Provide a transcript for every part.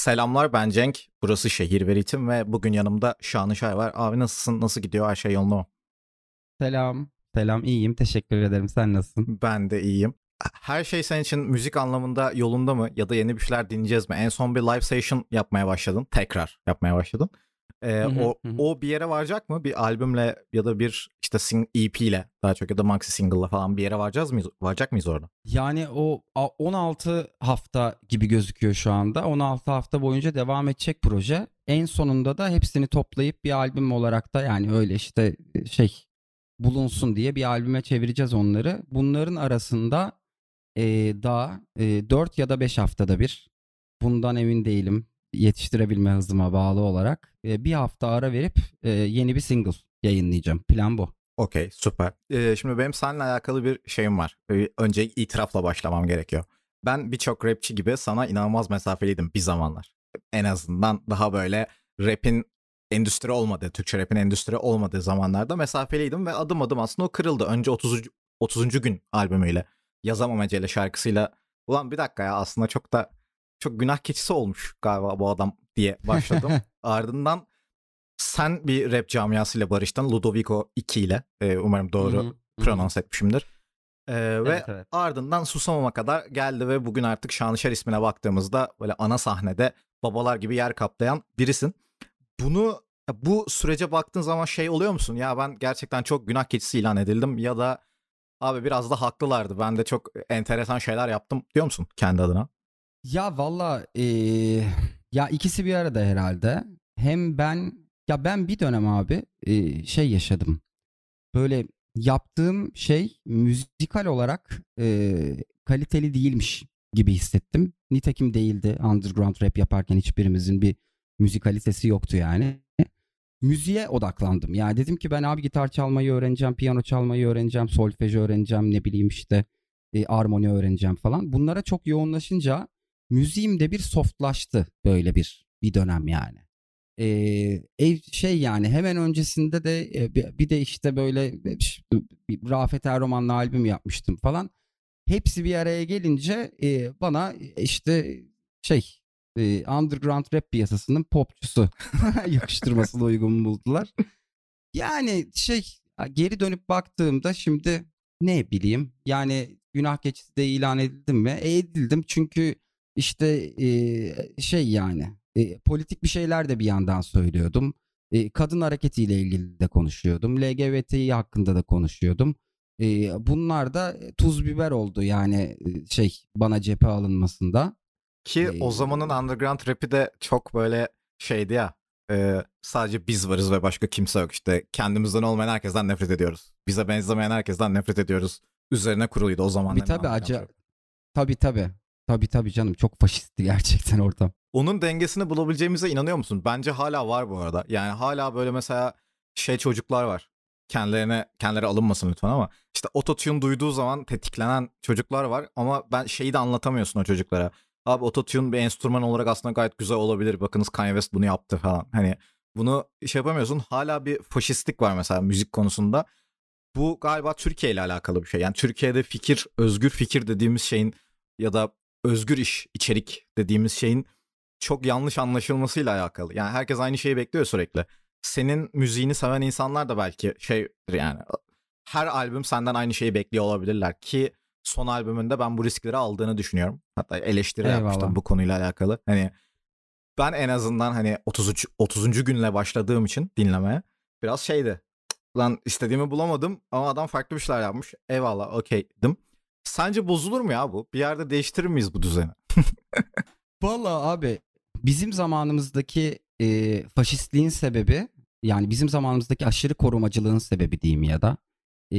Selamlar ben Cenk. Burası Şehir ve Ritim ve bugün yanımda Şanışay var. Abi nasılsın? Nasıl gidiyor? Her şey yolunda mı? Selam. Selam iyiyim. Teşekkür ederim. Sen nasılsın? Ben de iyiyim. Her şey senin için müzik anlamında yolunda mı? Ya da yeni bir şeyler dinleyeceğiz mi? En son bir live session yapmaya başladın. Tekrar yapmaya başladın. Ee, hı, o, o bir yere varacak mı? Bir albümle ya da bir işte EP ile daha çok ya da maxi single'la falan bir yere varacağız mıyız? Varacak mıyız orada? Yani o a- 16 hafta gibi gözüküyor şu anda. 16 hafta boyunca devam edecek proje. En sonunda da hepsini toplayıp bir albüm olarak da yani öyle işte e, şey bulunsun diye bir albüme çevireceğiz onları. Bunların arasında e, daha e, 4 ya da 5 haftada bir bundan emin değilim yetiştirebilme hızıma bağlı olarak e, bir hafta ara verip e, yeni bir single yayınlayacağım. Plan bu. Okey süper. Ee, şimdi benim seninle alakalı bir şeyim var. Önce itirafla başlamam gerekiyor. Ben birçok rapçi gibi sana inanılmaz mesafeliydim bir zamanlar. En azından daha böyle rap'in endüstri olmadığı, Türkçe rap'in endüstri olmadığı zamanlarda mesafeliydim ve adım adım aslında o kırıldı. Önce 30. 30. gün albümüyle, Yazamam Ecele şarkısıyla ulan bir dakika ya aslında çok da çok günah keçisi olmuş galiba bu adam diye başladım. Ardından sen bir rap camiasıyla barıştın Ludovico 2 ile. Ee, umarım doğru pronons etmişimdir. Ee, ve Evet, evet. ardından Susamama kadar geldi ve bugün artık Şanışer ismine baktığımızda böyle ana sahnede babalar gibi yer kaplayan birisin. Bunu bu sürece baktığın zaman şey oluyor musun? Ya ben gerçekten çok günah keçisi ilan edildim ya da abi biraz da haklılardı. Ben de çok enteresan şeyler yaptım diyor musun kendi adına? Ya valla eee, ya ikisi bir arada herhalde. Hem ben ya ben bir dönem abi eee, şey yaşadım. Böyle yaptığım şey müzikal olarak eee, kaliteli değilmiş gibi hissettim. Nitekim değildi. Underground rap yaparken hiçbirimizin bir müzikalitesi yoktu yani. Müziğe odaklandım. Yani dedim ki ben abi gitar çalmayı öğreneceğim, piyano çalmayı öğreneceğim, solfej öğreneceğim, ne bileyim işte e, armoni öğreneceğim falan. Bunlara çok yoğunlaşınca müziğim de bir softlaştı böyle bir bir dönem yani. Ee, şey yani hemen öncesinde de bir de işte böyle Rafet Erroman'la albüm yapmıştım falan. Hepsi bir araya gelince bana işte şey underground rap piyasasının popçusu yakıştırmasını uygun buldular. Yani şey geri dönüp baktığımda şimdi ne bileyim yani günah keçisi de ilan edildim mi? E, edildim çünkü işte e, şey yani e, politik bir şeyler de bir yandan söylüyordum. E, kadın hareketiyle ilgili de konuşuyordum. LGBTİ hakkında da konuşuyordum. E, bunlar da tuz biber oldu yani şey bana cephe alınmasında. Ki Ee, o zamanın underground rap'i de çok böyle şeydi ya. e, sadece biz varız ve başka kimse yok. İşte kendimizden olmayan herkesten nefret ediyoruz. Bize benzemeyen herkesten nefret ediyoruz. Üzerine kuruluydu o zaman. Bir tabii acı tabii tabii. Tabii tabii canım çok faşistti gerçekten ortam. Onun dengesini bulabileceğimize inanıyor musun? Bence hala var bu arada. Yani hala böyle mesela şey çocuklar var. Kendilerine kendileri alınmasın lütfen ama işte ototune duyduğu zaman tetiklenen çocuklar var ama ben şeyi de anlatamıyorsun o çocuklara. Abi ototune bir enstrüman olarak aslında gayet güzel olabilir. Bakınız Kanye West bunu yaptı falan. Hani bunu şey yapamıyorsun. Hala bir faşistlik var mesela müzik konusunda. Bu galiba Türkiye ile alakalı bir şey. Yani Türkiye'de fikir, özgür fikir dediğimiz şeyin ya da özgür iş, içerik dediğimiz şeyin çok yanlış anlaşılmasıyla alakalı. Yani herkes aynı şeyi bekliyor sürekli. Senin müziğini seven insanlar da belki şeydir yani. Her albüm senden aynı şeyi bekliyor olabilirler ki son albümünde ben bu riskleri aldığını düşünüyorum. Hatta eleştiri Eyvallah. yapmıştım bu konuyla alakalı. Hani ben en azından hani 33 30. günle başladığım için dinlemeye biraz şeydi. "Cık, Lan istediğimi bulamadım ama adam farklı bir şeyler yapmış. Eyvallah okeydim. Sence bozulur mu ya bu? Bir yerde değiştirir miyiz bu düzeni? Vallahi abi bizim zamanımızdaki e, faşistliğin sebebi yani bizim zamanımızdaki aşırı korumacılığın sebebi diyeyim ya da e,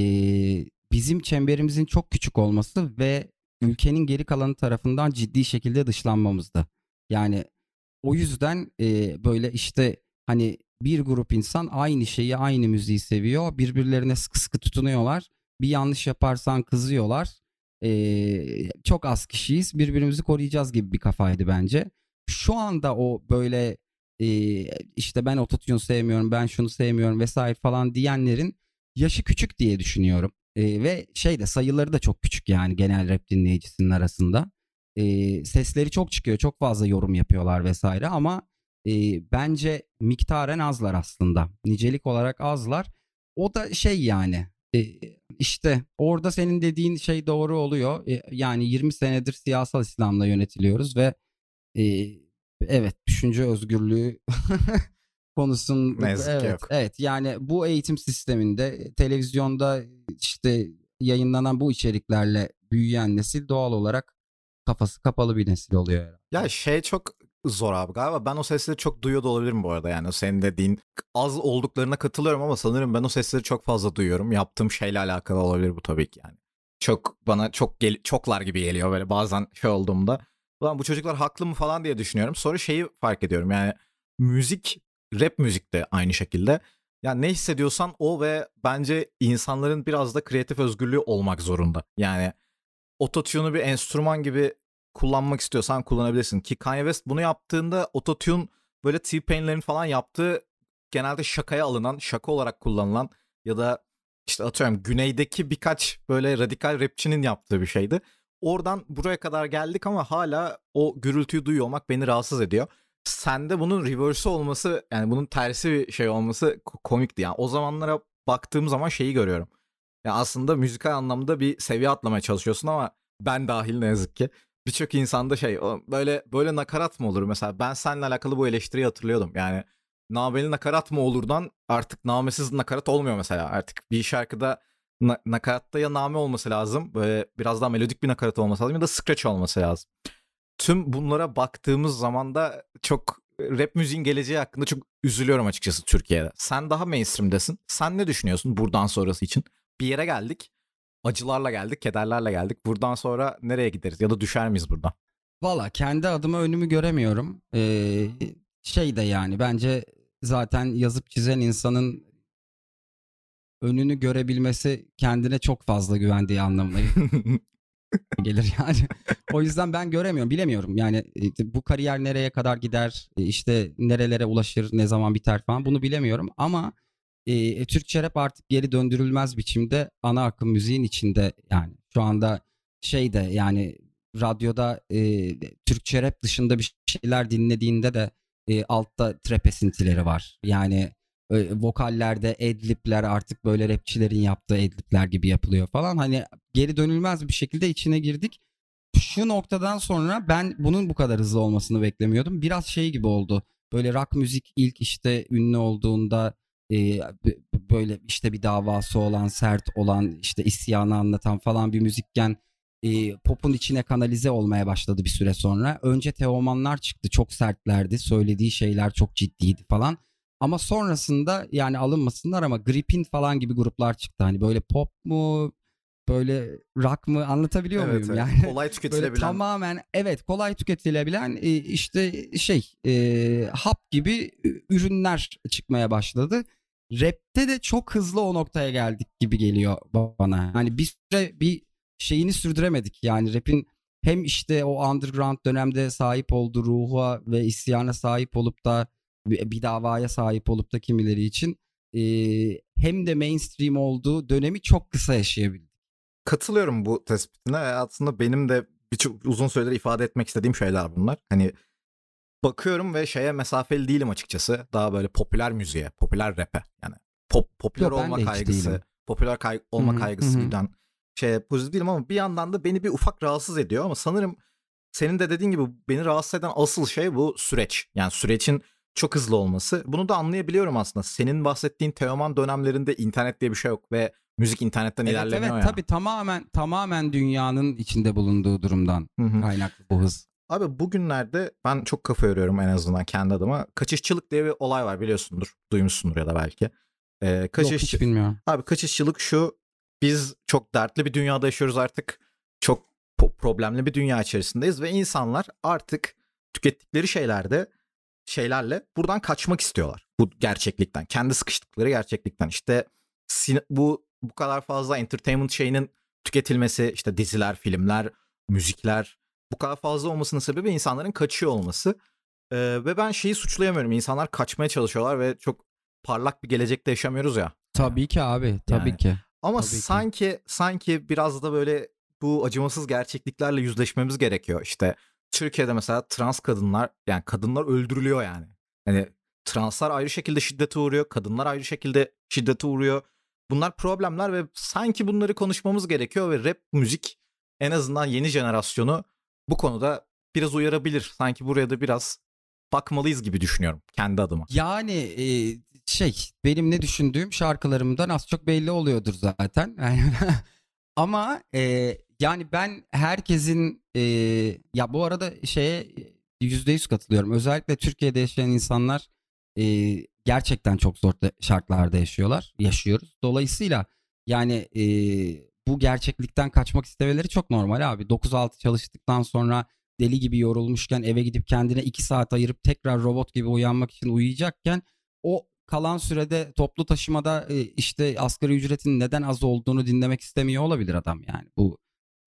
bizim çemberimizin çok küçük olması ve ülkenin geri kalanı tarafından ciddi şekilde dışlanmamızdı. Yani o yüzden e, böyle işte hani bir grup insan aynı şeyi aynı müziği seviyor birbirlerine sıkı sıkı tutunuyorlar bir yanlış yaparsan kızıyorlar Ee, çok az kişiyiz birbirimizi koruyacağız gibi bir kafaydı bence. Şu anda o böyle e, işte ben ototune sevmiyorum ben şunu sevmiyorum vesaire falan diyenlerin yaşı küçük diye düşünüyorum. Ee, ve şey de sayıları da çok küçük yani genel rap dinleyicisinin arasında. e, sesleri çok çıkıyor. Çok fazla yorum yapıyorlar vesaire ama e, bence miktaren azlar aslında. Nicelik olarak azlar. O da şey yani e, işte orada senin dediğin şey doğru oluyor. E, yani 20 senedir siyasal İslam'la yönetiliyoruz ve e, evet düşünce özgürlüğü konusunda Ne yazık ki evet, yok. evet yani bu eğitim sisteminde televizyonda işte yayınlanan bu içeriklerle büyüyen nesil doğal olarak kafası kapalı bir nesil oluyor herhalde. Ya şey çok zor abi galiba ben o sesleri çok duyuyor da olabilirim bu arada yani senin dediğin az olduklarına katılıyorum ama sanırım ben o sesleri çok fazla duyuyorum. Yaptığım şeyle alakalı olabilir bu tabii ki yani. Çok bana çok gel çoklar gibi geliyor böyle bazen şey olduğumda. Ulan bu çocuklar haklı mı falan diye düşünüyorum. Sonra şeyi fark ediyorum yani müzik rap müzik de aynı şekilde. Yani ne hissediyorsan o ve bence insanların biraz da kreatif özgürlüğü olmak zorunda. Yani ototune'u bir enstrüman gibi kullanmak istiyorsan kullanabilirsin. Ki Kanye West bunu yaptığında ototune böyle T-Pain'lerin falan yaptığı genelde şakaya alınan, şaka olarak kullanılan ya da işte atıyorum güneydeki birkaç böyle radikal rapçinin yaptığı bir şeydi. Oradan buraya kadar geldik ama hala o gürültüyü duyuyor olmak beni rahatsız ediyor. Sende bunun reverse olması yani bunun tersi bir şey olması ko- komikti. Yani o zamanlara baktığım zaman şeyi görüyorum. Ya aslında müzikal anlamda bir seviye atlamaya çalışıyorsun ama ben dahil ne yazık ki birçok insanda şey böyle böyle nakarat mı olur mesela ben seninle alakalı bu eleştiriyi hatırlıyordum yani nameli nakarat mı olurdan artık namesiz nakarat olmuyor mesela artık bir şarkıda na- nakaratta ya name olması lazım böyle biraz daha melodik bir nakarat olması lazım ya da scratch olması lazım. Tüm bunlara baktığımız zaman da çok rap müziğin geleceği hakkında çok üzülüyorum açıkçası Türkiye'de. Sen daha mainstream'desin. Sen ne düşünüyorsun buradan sonrası için? Bir yere geldik. Acılarla geldik, kederlerle geldik. Buradan sonra nereye gideriz ya da düşer miyiz buradan? Valla kendi adıma önümü göremiyorum. Ee, şey de yani bence zaten yazıp çizen insanın önünü görebilmesi kendine çok fazla güvendiği anlamına gelir yani. o yüzden ben göremiyorum, bilemiyorum. Yani e, bu kariyer nereye kadar gider, e, işte nerelere ulaşır, ne zaman biter falan bunu bilemiyorum. Ama e, Türkçe rap artık geri döndürülmez biçimde ana akım müziğin içinde yani. Şu anda şey de yani radyoda e, Türkçe rap dışında bir şeyler dinlediğinde de e, altta trap esintileri var. Yani e, vokallerde adlibler artık böyle rapçilerin yaptığı adlibler gibi yapılıyor falan. Hani geri dönülmez bir şekilde içine girdik. Şu noktadan sonra ben bunun bu kadar hızlı olmasını beklemiyordum. Biraz şey gibi oldu. Böyle rock müzik ilk işte ünlü olduğunda e, böyle işte bir davası olan, sert olan, işte isyanı anlatan falan bir müzikken e, pop'un içine kanalize olmaya başladı bir süre sonra. Önce Teomanlar çıktı. Çok sertlerdi. Söylediği şeyler çok ciddiydi falan. Ama sonrasında yani alınmasınlar ama Gripin falan gibi gruplar çıktı. Hani böyle pop mu böyle rock mı anlatabiliyor Evet, muyum? evet. Yani Kolay böyle tüketilebilen. tamamen evet kolay tüketilebilen işte şey e, hap gibi ürünler çıkmaya başladı. Rap'te de çok hızlı o noktaya geldik gibi geliyor bana. Hani bir süre bir şeyini sürdüremedik. Yani rap'in hem işte o underground dönemde sahip olduğu ruha ve isyana sahip olup da bir davaya sahip olup da kimileri için e, hem de mainstream olduğu dönemi çok kısa yaşayabildik. Katılıyorum bu tespitine. Aslında benim de birçok uzun süredir ifade etmek istediğim şeyler bunlar. Hani bakıyorum ve şeye mesafeli değilim açıkçası. Daha böyle popüler müziğe, popüler rap'e. Yani pop, popüler Yok, olma kaygısı, değilim. popüler kay- olma Hı hı, kaygısı hı hı. giden şey pozitif değilim ama bir yandan da beni bir ufak rahatsız ediyor ama sanırım senin de dediğin gibi beni rahatsız eden asıl şey bu süreç. Yani sürecin çok hızlı olması. Bunu da anlayabiliyorum aslında. Senin bahsettiğin Teoman dönemlerinde internet diye bir şey yok ve müzik internetten Evet ilerlemiyor evet ya. tabii tamamen tamamen dünyanın içinde bulunduğu durumdan kaynaklı bu hız. Abi bugünlerde ben çok kafa yoruyorum en azından kendi adıma. Kaçışçılık diye bir olay var biliyorsundur. Duymuşsundur ya da belki. Ee, Yok kaçış, hiç bilmiyorum. abi kaçışçılık şu. Biz çok dertli bir dünyada yaşıyoruz artık. Çok problemli bir dünya içerisindeyiz ve insanlar artık tükettikleri şeylerde şeylerle buradan kaçmak istiyorlar. Bu gerçeklikten. Kendi sıkıştıkları gerçeklikten. İşte bu bu kadar fazla entertainment şeyinin tüketilmesi, işte diziler, filmler, müzikler bu kadar fazla olmasının sebebi insanların kaçıyor olması. Ee, ve ben şeyi suçlayamıyorum. İnsanlar kaçmaya çalışıyorlar ve çok parlak bir gelecekte yaşamıyoruz ya. Tabii ki abi tabii Yani. ki. Ama Tabii ki. sanki sanki biraz da böyle bu acımasız gerçekliklerle yüzleşmemiz gerekiyor. İşte Türkiye'de mesela trans kadınlar yani kadınlar öldürülüyor yani. Hani translar ayrı şekilde şiddete uğruyor, kadınlar ayrı şekilde şiddete uğruyor. Bunlar problemler ve sanki bunları konuşmamız gerekiyor ve rap müzik en azından yeni jenerasyonu bu konuda biraz uyarabilir. Sanki buraya da biraz bakmalıyız gibi düşünüyorum kendi adıma. Yani e, şey benim ne düşündüğüm şarkılarımdan az çok belli oluyordur zaten. Ama e, yani ben herkesin e, ya bu arada şeye yüzde yüz katılıyorum. Özellikle Türkiye'de yaşayan insanlar e, gerçekten çok zor şartlarda yaşıyorlar, yaşıyoruz. Dolayısıyla yani e, bu gerçeklikten kaçmak istemeleri çok normal abi. 9-6 çalıştıktan sonra deli gibi yorulmuşken eve gidip kendine 2 saat ayırıp tekrar robot gibi uyanmak için uyuyacakken o kalan sürede toplu taşımada e, işte asgari ücretin neden az olduğunu dinlemek istemiyor olabilir adam yani. Bu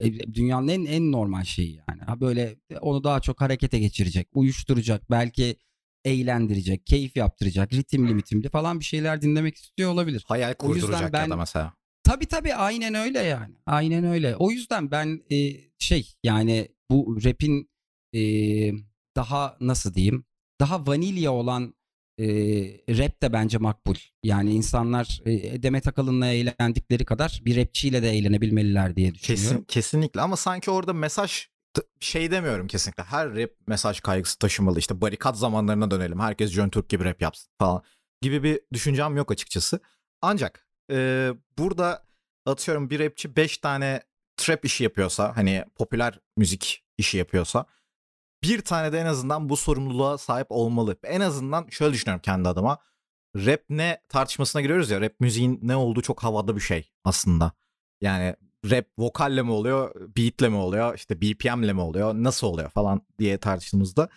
e, dünyanın en en normal şeyi yani. Ha böyle onu daha çok harekete geçirecek, uyuşturacak, belki eğlendirecek, keyif yaptıracak, ritimli mitimli falan bir şeyler dinlemek istiyor olabilir. Hayal kurduracak ben, ya da mesela. Tabii tabii aynen öyle yani. Aynen öyle. O yüzden ben e, şey yani bu rap'in e, daha nasıl diyeyim daha vanilya olan e, rap de bence makbul. Yani insanlar e, Demet Akalın'la eğlendikleri kadar bir rapçiyle de eğlenebilmeliler diye düşünüyorum. Kesin, kesinlikle ama sanki orada mesaj şey demiyorum kesinlikle. Her rap mesaj kaygısı taşımalı. İşte barikat zamanlarına dönelim. Herkes John Türk gibi rap yapsın falan gibi bir düşüncem yok açıkçası. Ancak e, burada atıyorum bir rapçi 5 tane trap işi yapıyorsa hani popüler müzik işi yapıyorsa bir tane de en azından bu sorumluluğa sahip olmalı. En azından şöyle düşünüyorum kendi adıma. Rap ne tartışmasına giriyoruz ya. Rap müziğin ne olduğu çok havada bir şey aslında. Yani rap vokalle mi oluyor, beatle mi oluyor, işte BPM'le mi oluyor, nasıl oluyor falan diye tartıştığımızda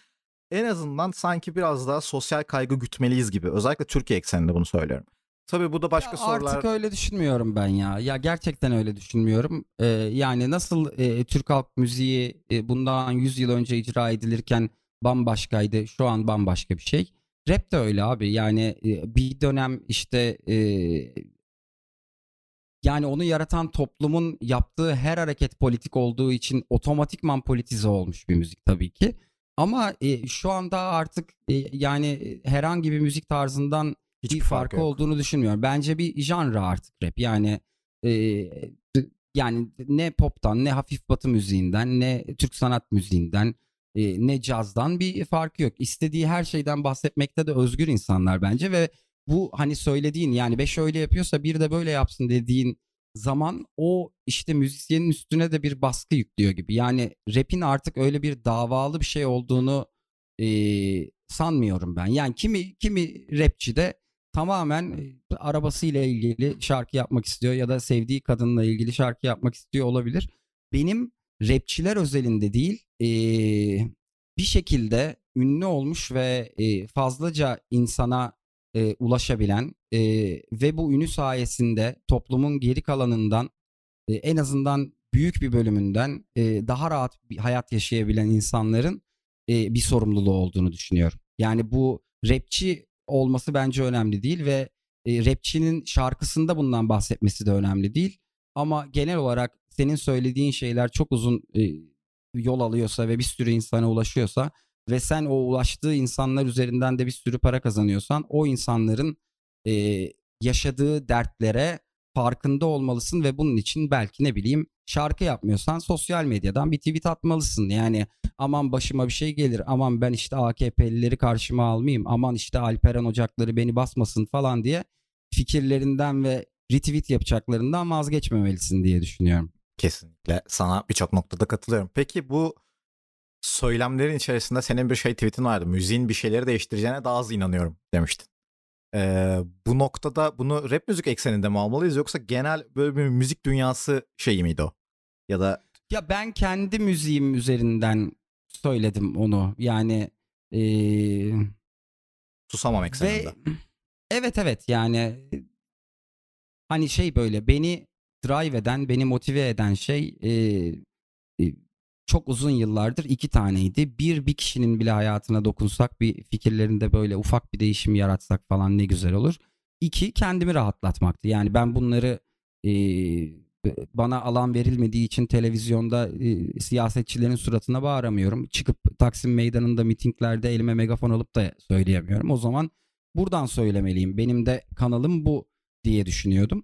en azından sanki biraz daha sosyal kaygı gütmeliyiz gibi. Özellikle Türkiye ekseninde bunu söylüyorum. Tabii bu da başka ya sorular. Artık öyle düşünmüyorum ben ya. Ya gerçekten öyle düşünmüyorum. Ee, yani nasıl e, Türk halk müziği e, bundan 100 yıl önce icra edilirken bambaşkaydı. Şu an bambaşka bir şey. Rap de öyle abi. Yani e, bir dönem işte e, yani onu yaratan toplumun yaptığı her hareket politik olduğu için otomatikman politize olmuş bir müzik tabii ki. Ama e, şu anda artık e, yani herhangi bir müzik tarzından Hiç bir farkı fark olduğunu düşünmüyorum. Bence bir janra artık rap. Yani e, yani ne poptan ne hafif batı müziğinden ne Türk sanat müziğinden e, ne cazdan bir farkı yok. İstediği her şeyden bahsetmekte de özgür insanlar bence ve bu hani söylediğin yani beş öyle yapıyorsa bir de böyle yapsın dediğin zaman o işte müzisyenin üstüne de bir baskı yüklüyor gibi. Yani rap'in artık öyle bir davalı bir şey olduğunu e, sanmıyorum ben. Yani kimi kimi rapçi de tamamen arabasıyla ilgili şarkı yapmak istiyor ya da sevdiği kadınla ilgili şarkı yapmak istiyor olabilir. Benim rapçiler özelinde değil e, bir şekilde ünlü olmuş ve e, fazlaca insana e, ulaşabilen e, ve bu ünü sayesinde toplumun geri kalanından e, en azından büyük bir bölümünden e, daha rahat bir hayat yaşayabilen insanların e, bir sorumluluğu olduğunu düşünüyorum. Yani bu rapçi olması bence önemli değil ve e, rapçinin şarkısında bundan bahsetmesi de önemli değil. Ama genel olarak senin söylediğin şeyler çok uzun e, yol alıyorsa ve bir sürü insana ulaşıyorsa ve sen o ulaştığı insanlar üzerinden de bir sürü para kazanıyorsan o insanların e, yaşadığı dertlere farkında olmalısın ve bunun için belki ne bileyim şarkı yapmıyorsan sosyal medyadan bir tweet atmalısın. Yani aman başıma bir şey gelir aman ben işte AKP'lileri karşıma almayayım aman işte Alperen Ocakları beni basmasın falan diye fikirlerinden ve retweet yapacaklarından vazgeçmemelisin diye düşünüyorum. Kesinlikle sana birçok noktada katılıyorum. Peki bu söylemlerin içerisinde senin bir şey tweetin vardı. Müziğin bir şeyleri değiştireceğine daha az inanıyorum demiştin. Ee, bu noktada bunu rap müzik ekseninde mi almalıyız yoksa genel böyle bir müzik dünyası şeyi miydi o? Ya da ya ben kendi müziğim üzerinden söyledim onu. Yani ee... susamam ekseninde. Ve, evet evet yani hani şey böyle beni drive eden, beni motive eden şey e, çok uzun yıllardır iki taneydi. Bir bir kişinin bile hayatına dokunsak bir fikirlerinde böyle ufak bir değişim yaratsak falan ne güzel olur. İki kendimi rahatlatmaktı. Yani ben bunları e, bana alan verilmediği için televizyonda e, siyasetçilerin suratına bağıramıyorum. Çıkıp Taksim Meydanı'nda mitinglerde elime megafon alıp da söyleyemiyorum. O zaman buradan söylemeliyim. Benim de kanalım bu diye düşünüyordum.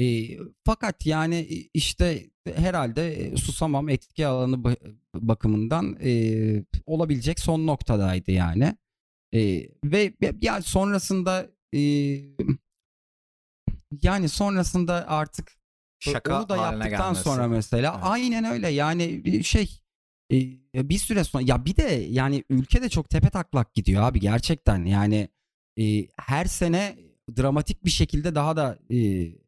E, fakat yani işte herhalde e, susamam etki alanı ba- bakımından e, olabilecek son noktadaydı yani. E, ve ya sonrasında e, yani sonrasında artık Şaka onu da yaptıktan gelmesi. sonra mesela Evet. aynen öyle yani bir şey e, bir süre sonra ya bir de yani ülke de çok tepe taklak gidiyor abi gerçekten yani e, her sene dramatik bir şekilde daha da e,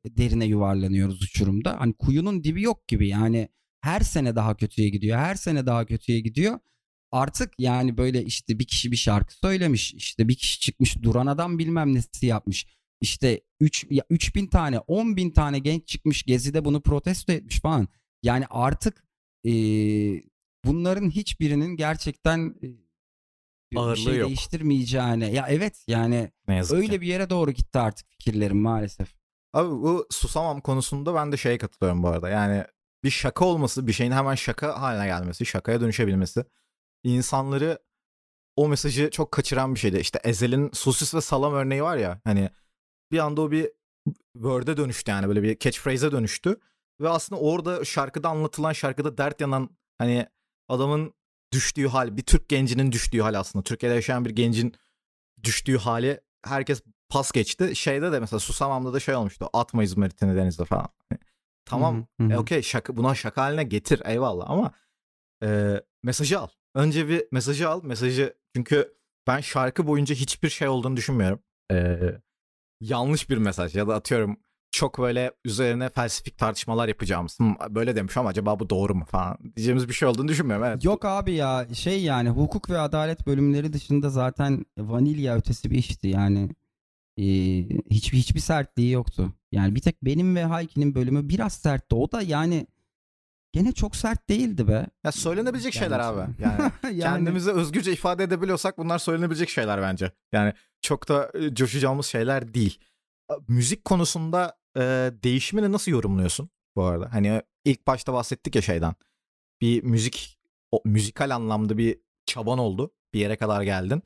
derine yuvarlanıyoruz uçurumda. Hani kuyunun dibi yok gibi yani her sene daha kötüye gidiyor. Her sene daha kötüye gidiyor. Artık yani böyle işte bir kişi bir şarkı söylemiş. işte bir kişi çıkmış duran adam bilmem nesi yapmış. İşte 3 ya 3000 tane 10 bin tane genç çıkmış gezide bunu protesto etmiş falan. Yani artık e, bunların hiçbirinin gerçekten e, bir şey yok. değiştirmeyeceğine. Ya evet yani Ne yazık öyle ki. bir yere doğru gitti artık fikirlerim maalesef. Abi bu susamam konusunda ben de şeye katılıyorum bu arada. Yani bir şaka olması, bir şeyin hemen şaka haline gelmesi, şakaya dönüşebilmesi insanları o mesajı çok kaçıran bir şeydi. İşte Ezel'in sosis ve salam örneği var ya hani bir anda o bir word'e dönüştü yani böyle bir catchphrase'e dönüştü. Ve aslında orada şarkıda anlatılan şarkıda dert yanan hani adamın düştüğü hal bir Türk gencinin düştüğü hal aslında. Türkiye'de yaşayan bir gencin düştüğü hali herkes pas geçti. Şeyde de mesela Susamam'da da şey olmuştu. Atma İzmarit'ini denizde falan. Hani Tamam Hı e, okey şaka, buna şaka haline getir eyvallah ama e, mesajı al. Önce bir mesajı al. Mesajı çünkü ben şarkı boyunca hiçbir şey olduğunu düşünmüyorum. E, yanlış bir mesaj ya da atıyorum çok böyle üzerine felsefik tartışmalar yapacağımız. "Hmm, böyle demiş ama acaba bu doğru mu falan diyeceğimiz bir şey olduğunu düşünmüyorum. Evet. Yok abi ya şey yani hukuk ve adalet bölümleri dışında zaten vanilya ötesi bir işti yani. Ee, hiçbir hiçbir sertliği yoktu. Yani bir tek benim ve Hayki'nin bölümü biraz sertti. O da yani gene çok sert değildi be. Ya söylenebilecek şeyler Yani- abi. Yani Yani- kendimizi özgürce ifade edebiliyorsak bunlar söylenebilecek şeyler bence. Yani çok da e, coşacağımız şeyler değil. Müzik konusunda e, değişimini nasıl yorumluyorsun bu arada? Hani ilk başta bahsettik ya şeyden. Bir müzik o, müzikal anlamda bir çaban oldu. Bir yere kadar geldin.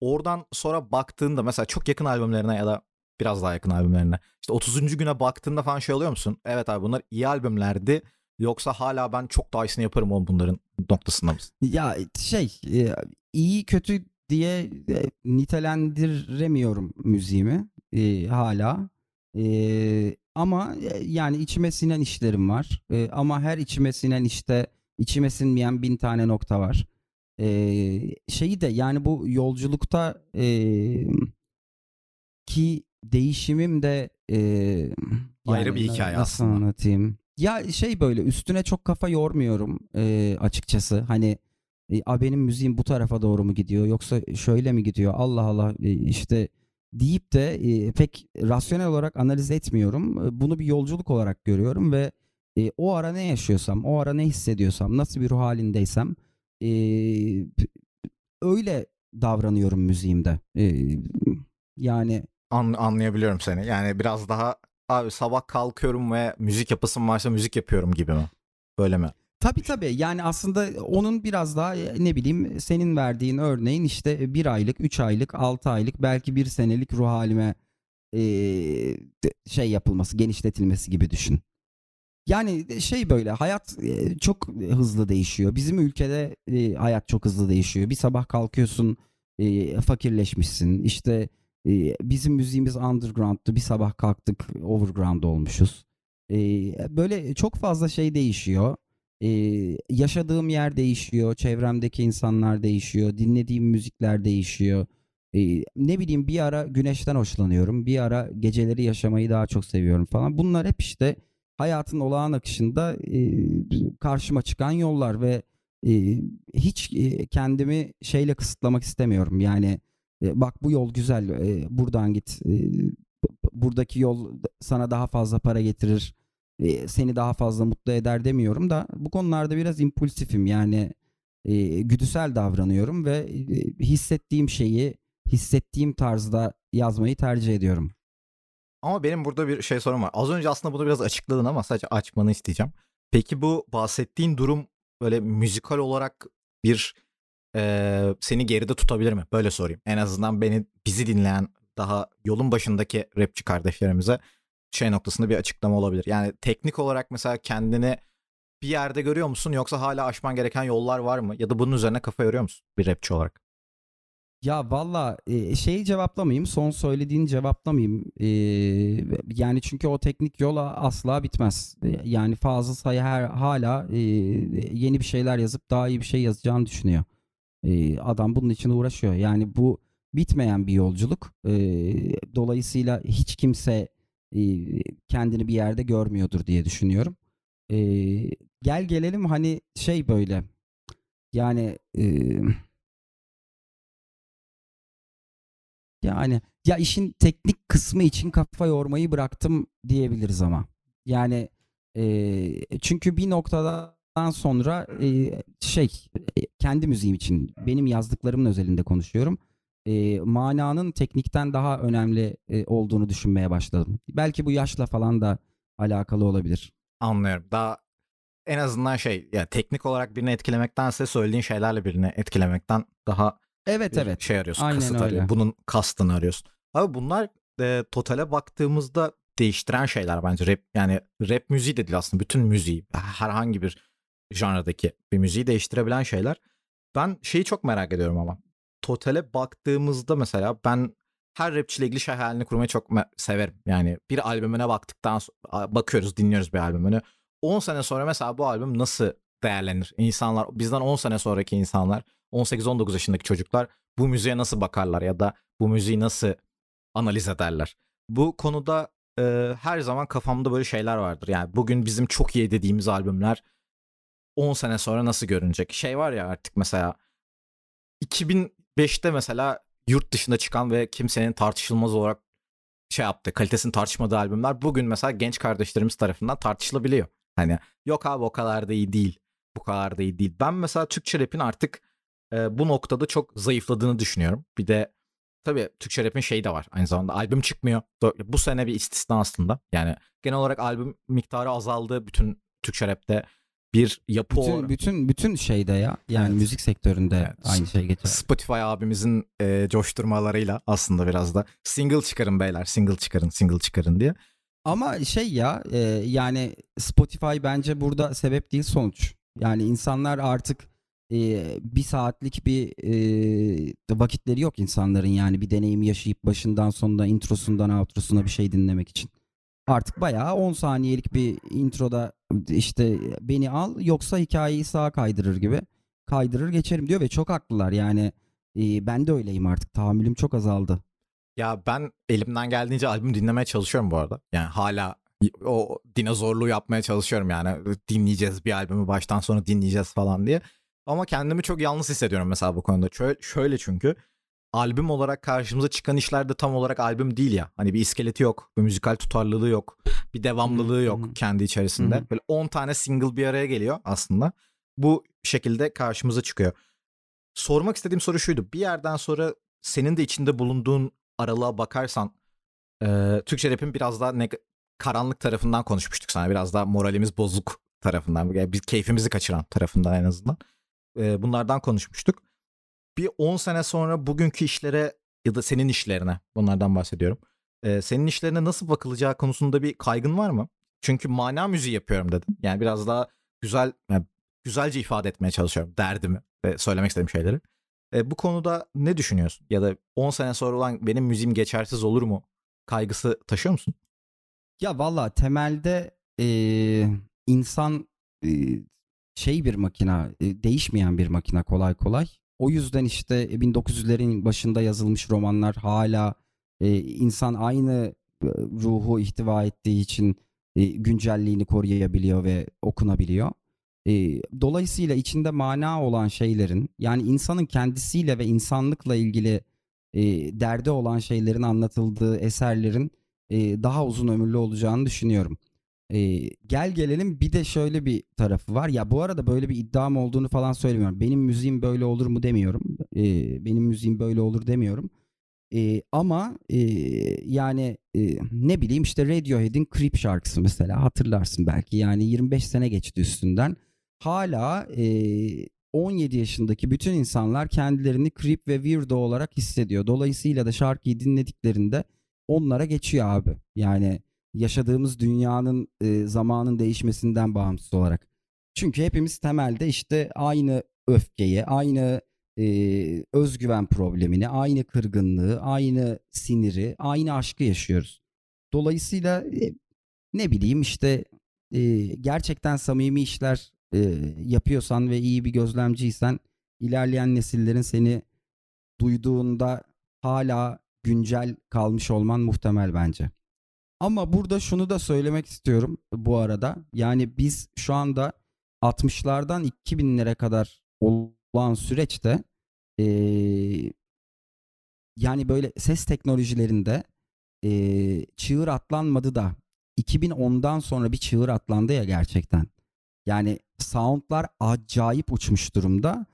Oradan sonra baktığında mesela çok yakın albümlerine ya da biraz daha yakın albümlerine. işte 30. güne baktığında falan şey oluyor musun? Evet abi bunlar iyi albümlerdi. Yoksa hala ben çok daha iyisini yaparım o bunların noktasında mısın? Ya şey iyi kötü diye nitelendiremiyorum müziğimi e, hala. E, ama yani içime sinen işlerim var. E, ama her içime sinen işte içime sinmeyen bin tane nokta var. E, şeyi de yani bu yolculukta e, ki değişimim de e, Ayrı yani bir hikaye nasıl aslında. anlatayım? Ya şey böyle üstüne çok kafa yormuyorum e, açıkçası. Hani e, "A, benim müziğim bu tarafa doğru mu gidiyor yoksa şöyle mi gidiyor? Allah Allah e, işte deyip de e, pek rasyonel olarak analiz etmiyorum. Bunu bir yolculuk olarak görüyorum ve e, o ara ne yaşıyorsam, o ara ne hissediyorsam, nasıl bir ruh halindeysem e, öyle davranıyorum müziğimde. E, yani An- anlayabiliyorum seni. Yani biraz daha abi sabah kalkıyorum ve müzik yapasım varsa müzik yapıyorum gibi mi? Böyle mi? Tabii tabii yani aslında onun biraz daha e, ne bileyim senin verdiğin örneğin işte bir aylık, üç aylık, altı aylık belki bir senelik ruh halime e, şey yapılması, genişletilmesi gibi düşün. Yani şey böyle hayat e, çok hızlı değişiyor. Bizim ülkede e, hayat çok hızlı değişiyor. Bir sabah kalkıyorsun e, fakirleşmişsin. İşte e, bizim müziğimiz underground'tu. Bir sabah kalktık overground olmuşuz. E, böyle çok fazla şey değişiyor. E, yaşadığım yer değişiyor. Çevremdeki insanlar değişiyor. Dinlediğim müzikler değişiyor. E, ne bileyim bir ara güneşten hoşlanıyorum. Bir ara geceleri yaşamayı daha çok seviyorum falan. Bunlar hep işte hayatın olağan akışında e, karşıma çıkan yollar ve e, hiç e, kendimi şeyle kısıtlamak istemiyorum. Yani e, bak bu yol güzel, e, buradan git. E, buradaki yol sana daha fazla para getirir, e, seni daha fazla mutlu eder demiyorum da bu konularda biraz impulsifim. Yani e, güdüsel davranıyorum ve e, hissettiğim şeyi hissettiğim tarzda yazmayı tercih ediyorum. Ama benim burada bir şey sorum var. Az önce aslında bunu biraz açıkladın ama sadece açmanı isteyeceğim. Peki bu bahsettiğin durum böyle müzikal olarak bir e, seni geride tutabilir mi? Böyle sorayım. En azından beni bizi dinleyen daha yolun başındaki rapçi kardeşlerimize şey noktasında bir açıklama olabilir. Yani teknik olarak mesela kendini bir yerde görüyor musun yoksa hala aşman gereken yollar var mı? Ya da bunun üzerine kafa yoruyor musun bir rapçi olarak? Ya valla e, şeyi cevaplamayayım. Son söylediğini cevaplamayayım. E, yani çünkü o teknik yola asla bitmez. E, yani Fazıl Say her hala e, yeni bir şeyler yazıp daha iyi bir şey yazacağını düşünüyor. E, adam bunun için uğraşıyor. Yani bu bitmeyen bir yolculuk. E, dolayısıyla hiç kimse kendini bir yerde görmüyordur diye düşünüyorum. E, gel gelelim hani şey böyle. Yani e, Yani ya işin teknik kısmı için kafa yormayı bıraktım diyebiliriz ama. Yani e, çünkü bir noktadan sonra şey e, kendi müziğim için benim yazdıklarımın özelinde konuşuyorum. E, mananın teknikten daha önemli e, olduğunu düşünmeye başladım. Belki bu yaşla falan da alakalı olabilir. Anlıyorum. Daha en azından şey ya teknik olarak birini etkilemektense söylediğin şeylerle birini etkilemekten daha Evet evet. şey arıyorsun. Aynen kasıt öyle. arıyor. Bunun kastını arıyorsun. Abi bunlar e, totale baktığımızda değiştiren şeyler bence. Rap yani rap müziği de değil aslında. Bütün müziği herhangi bir janradaki bir müziği değiştirebilen şeyler. Ben şeyi çok merak ediyorum ama. Totale baktığımızda mesela ben her rapçiyle ilgili şey hayalini kurmayı çok severim. Yani bir albümüne baktıktan sonra bakıyoruz, dinliyoruz bir albümünü. 10 sene sonra mesela bu albüm nasıl değerlenir? İnsanlar bizden 10 sene sonraki insanlar 18-19 yaşındaki çocuklar bu müziğe nasıl bakarlar ya da bu müziği nasıl analiz ederler? Bu konuda e, her zaman kafamda böyle şeyler vardır. Yani bugün bizim çok iyi dediğimiz albümler 10 sene sonra nasıl görünecek? Şey var ya artık mesela 2005'te mesela yurt dışında çıkan ve kimsenin tartışılmaz olarak şey yaptı, kalitesini tartışmadığı albümler bugün mesela genç kardeşlerimiz tarafından tartışılabiliyor. Hani yok abi o kadar da iyi değil. Bu kadar da iyi değil. Ben mesela Türkçe rap'in artık e, bu noktada çok zayıfladığını düşünüyorum. Bir de tabii Türkçe rap'in şeyi de var. Aynı zamanda albüm çıkmıyor. Bu sene bir istisna aslında. Yani genel olarak albüm miktarı azaldı bütün Türkçe rap'te. Bir yapı Bütün olarak. bütün bütün şeyde ya. Yani Evet. müzik sektöründe Evet. aynı şey geçer. Spotify abimizin e, coşturmalarıyla aslında biraz da single çıkarın beyler, single çıkarın, single çıkarın diye. Ama şey ya e, yani Spotify bence burada sebep değil sonuç. Yani insanlar artık e, bir saatlik bir e, vakitleri yok insanların yani bir deneyim yaşayıp başından sonuna introsundan outrosuna bir şey dinlemek için. Artık bayağı 10 saniyelik bir introda işte beni al yoksa hikayeyi sağa kaydırır gibi kaydırır geçerim diyor ve çok haklılar yani e, ben de öyleyim artık tahammülüm çok azaldı. Ya ben elimden geldiğince albüm dinlemeye çalışıyorum bu arada. Yani hala o dinozorluğu yapmaya çalışıyorum yani. Dinleyeceğiz bir albümü baştan sona dinleyeceğiz falan diye. Ama kendimi çok yalnız hissediyorum mesela bu konuda. Şöyle, çünkü albüm olarak karşımıza çıkan işler de tam olarak albüm değil ya. Hani bir iskeleti yok, bir müzikal tutarlılığı yok, bir devamlılığı yok kendi içerisinde. Böyle 10 tane single bir araya geliyor aslında. Bu şekilde karşımıza çıkıyor. Sormak istediğim soru şuydu. Bir yerden sonra senin de içinde bulunduğun aralığa bakarsan e, Türkçe rap'in biraz daha neg- karanlık tarafından konuşmuştuk sana. Biraz daha moralimiz bozuk tarafından. Yani biz keyfimizi kaçıran tarafından en azından. E, bunlardan konuşmuştuk. Bir 10 sene sonra bugünkü işlere ya da senin işlerine bunlardan bahsediyorum. E, senin işlerine nasıl bakılacağı konusunda bir kaygın var mı? Çünkü mana müziği yapıyorum dedin. Yani biraz daha güzel yani güzelce ifade etmeye çalışıyorum derdimi ve söylemek istediğim şeyleri. E, bu konuda ne düşünüyorsun? Ya da 10 sene sonra olan benim müziğim geçersiz olur mu? Kaygısı taşıyor musun? Ya valla temelde eee, insan eee, şey bir makina, e, değişmeyen bir makina kolay kolay. O yüzden işte 1900'lerin başında yazılmış romanlar hala e, insan aynı e, ruhu ihtiva ettiği için e, güncelliğini koruyabiliyor ve okunabiliyor. E, dolayısıyla içinde mana olan şeylerin yani insanın kendisiyle ve insanlıkla ilgili e, derdi olan şeylerin anlatıldığı eserlerin e, daha uzun ömürlü olacağını düşünüyorum. E, gel gelelim bir de şöyle bir tarafı var. Ya bu arada böyle bir iddiam olduğunu falan söylemiyorum. Benim müziğim böyle olur mu demiyorum. E, benim müziğim böyle olur demiyorum. E, ama e, yani e, ne bileyim işte Radiohead'in Creep şarkısı mesela hatırlarsın belki. Yani 25 sene geçti üstünden. Hala e, 17 yaşındaki bütün insanlar kendilerini creep ve weirdo olarak hissediyor. Dolayısıyla da şarkıyı dinlediklerinde onlara geçiyor abi. Yani yaşadığımız dünyanın e, zamanın değişmesinden bağımsız olarak. Çünkü hepimiz temelde işte aynı öfkeyi, aynı e, özgüven problemini, aynı kırgınlığı, aynı siniri, aynı aşkı yaşıyoruz. Dolayısıyla e, ne bileyim işte e, gerçekten samimi işler e, yapıyorsan ve iyi bir gözlemciysen ilerleyen nesillerin seni duyduğunda hala güncel kalmış olman muhtemel bence. Ama burada şunu da söylemek istiyorum bu arada. Yani biz şu anda 60'lardan 2000'lere kadar olan süreçte e, yani böyle ses teknolojilerinde e, çığır atlanmadı da 2010'dan sonra bir çığır atlandı ya gerçekten. Yani soundlar acayip uçmuş durumda.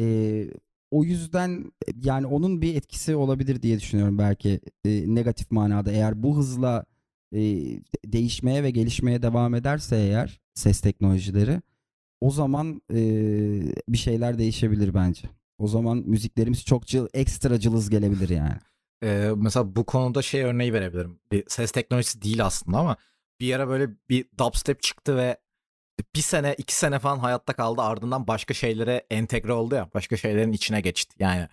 E, o yüzden yani onun bir etkisi olabilir diye düşünüyorum belki e, negatif manada. Eğer bu hızla e, değişmeye ve gelişmeye devam ederse eğer ses teknolojileri o zaman e, bir şeyler değişebilir bence. O zaman müziklerimiz çok cıl, ekstra cılız gelebilir yani. Ee, mesela bu konuda şey örneği verebilirim. Bir ses teknolojisi değil aslında ama bir ara böyle bir dubstep çıktı ve bir sene iki sene falan hayatta kaldı ardından başka şeylere entegre oldu ya başka şeylerin içine geçti yani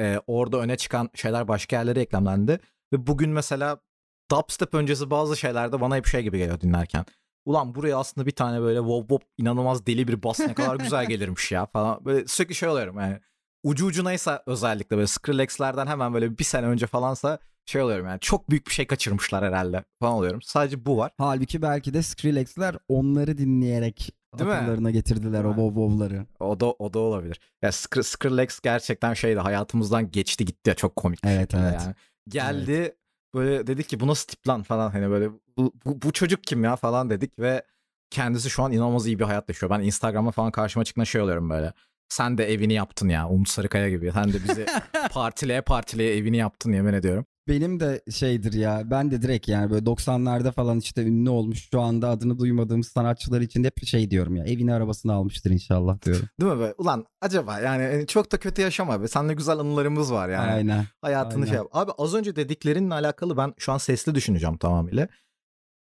e, orada öne çıkan şeyler başka yerlere eklemlendi ve bugün mesela dubstep öncesi bazı şeylerde bana hep şey gibi geliyor dinlerken ulan buraya aslında bir tane böyle wop wop inanılmaz deli bir bas ne kadar güzel gelirmiş ya falan böyle sürekli şey oluyorum yani ucu ucunaysa özellikle böyle Skrillex'lerden hemen böyle bir sene önce falansa şey oluyorum yani çok büyük bir şey kaçırmışlar herhalde falan oluyorum. Sadece bu var. Halbuki belki de Skrillex'ler onları dinleyerek Değil mi? akıllarına getirdiler o Değil mi? wow wow'ları. O da o da olabilir. Ya Skr- Skrillex gerçekten şeydi hayatımızdan geçti gitti ya çok komik. Evet, evet. Yani. Geldi böyle dedi ki bu nasıl tip lan falan hani böyle bu, bu, bu çocuk kim ya falan dedik ve kendisi şu an inanılmaz iyi bir hayat yaşıyor. Ben Instagram'a falan karşıma çıktığında şey oluyorum böyle. Sen de evini yaptın ya Umut Sarıkaya gibi. Sen de bizi partileye partileye evini yaptın yemin ediyorum. Benim de şeydir ya ben de direkt yani böyle 90'larda falan işte ünlü olmuş şu anda adını duymadığımız sanatçılar için hep şey diyorum ya evini arabasını almıştır inşallah diyorum. Değil mi be? Ulan acaba yani hani çok da kötü yaşama be. Seninle güzel anılarımız var yani. Aynen. Hayatını Aynen. şey yap. Abi az önce dediklerinle alakalı ben şu an sesli düşüneceğim tamamıyla.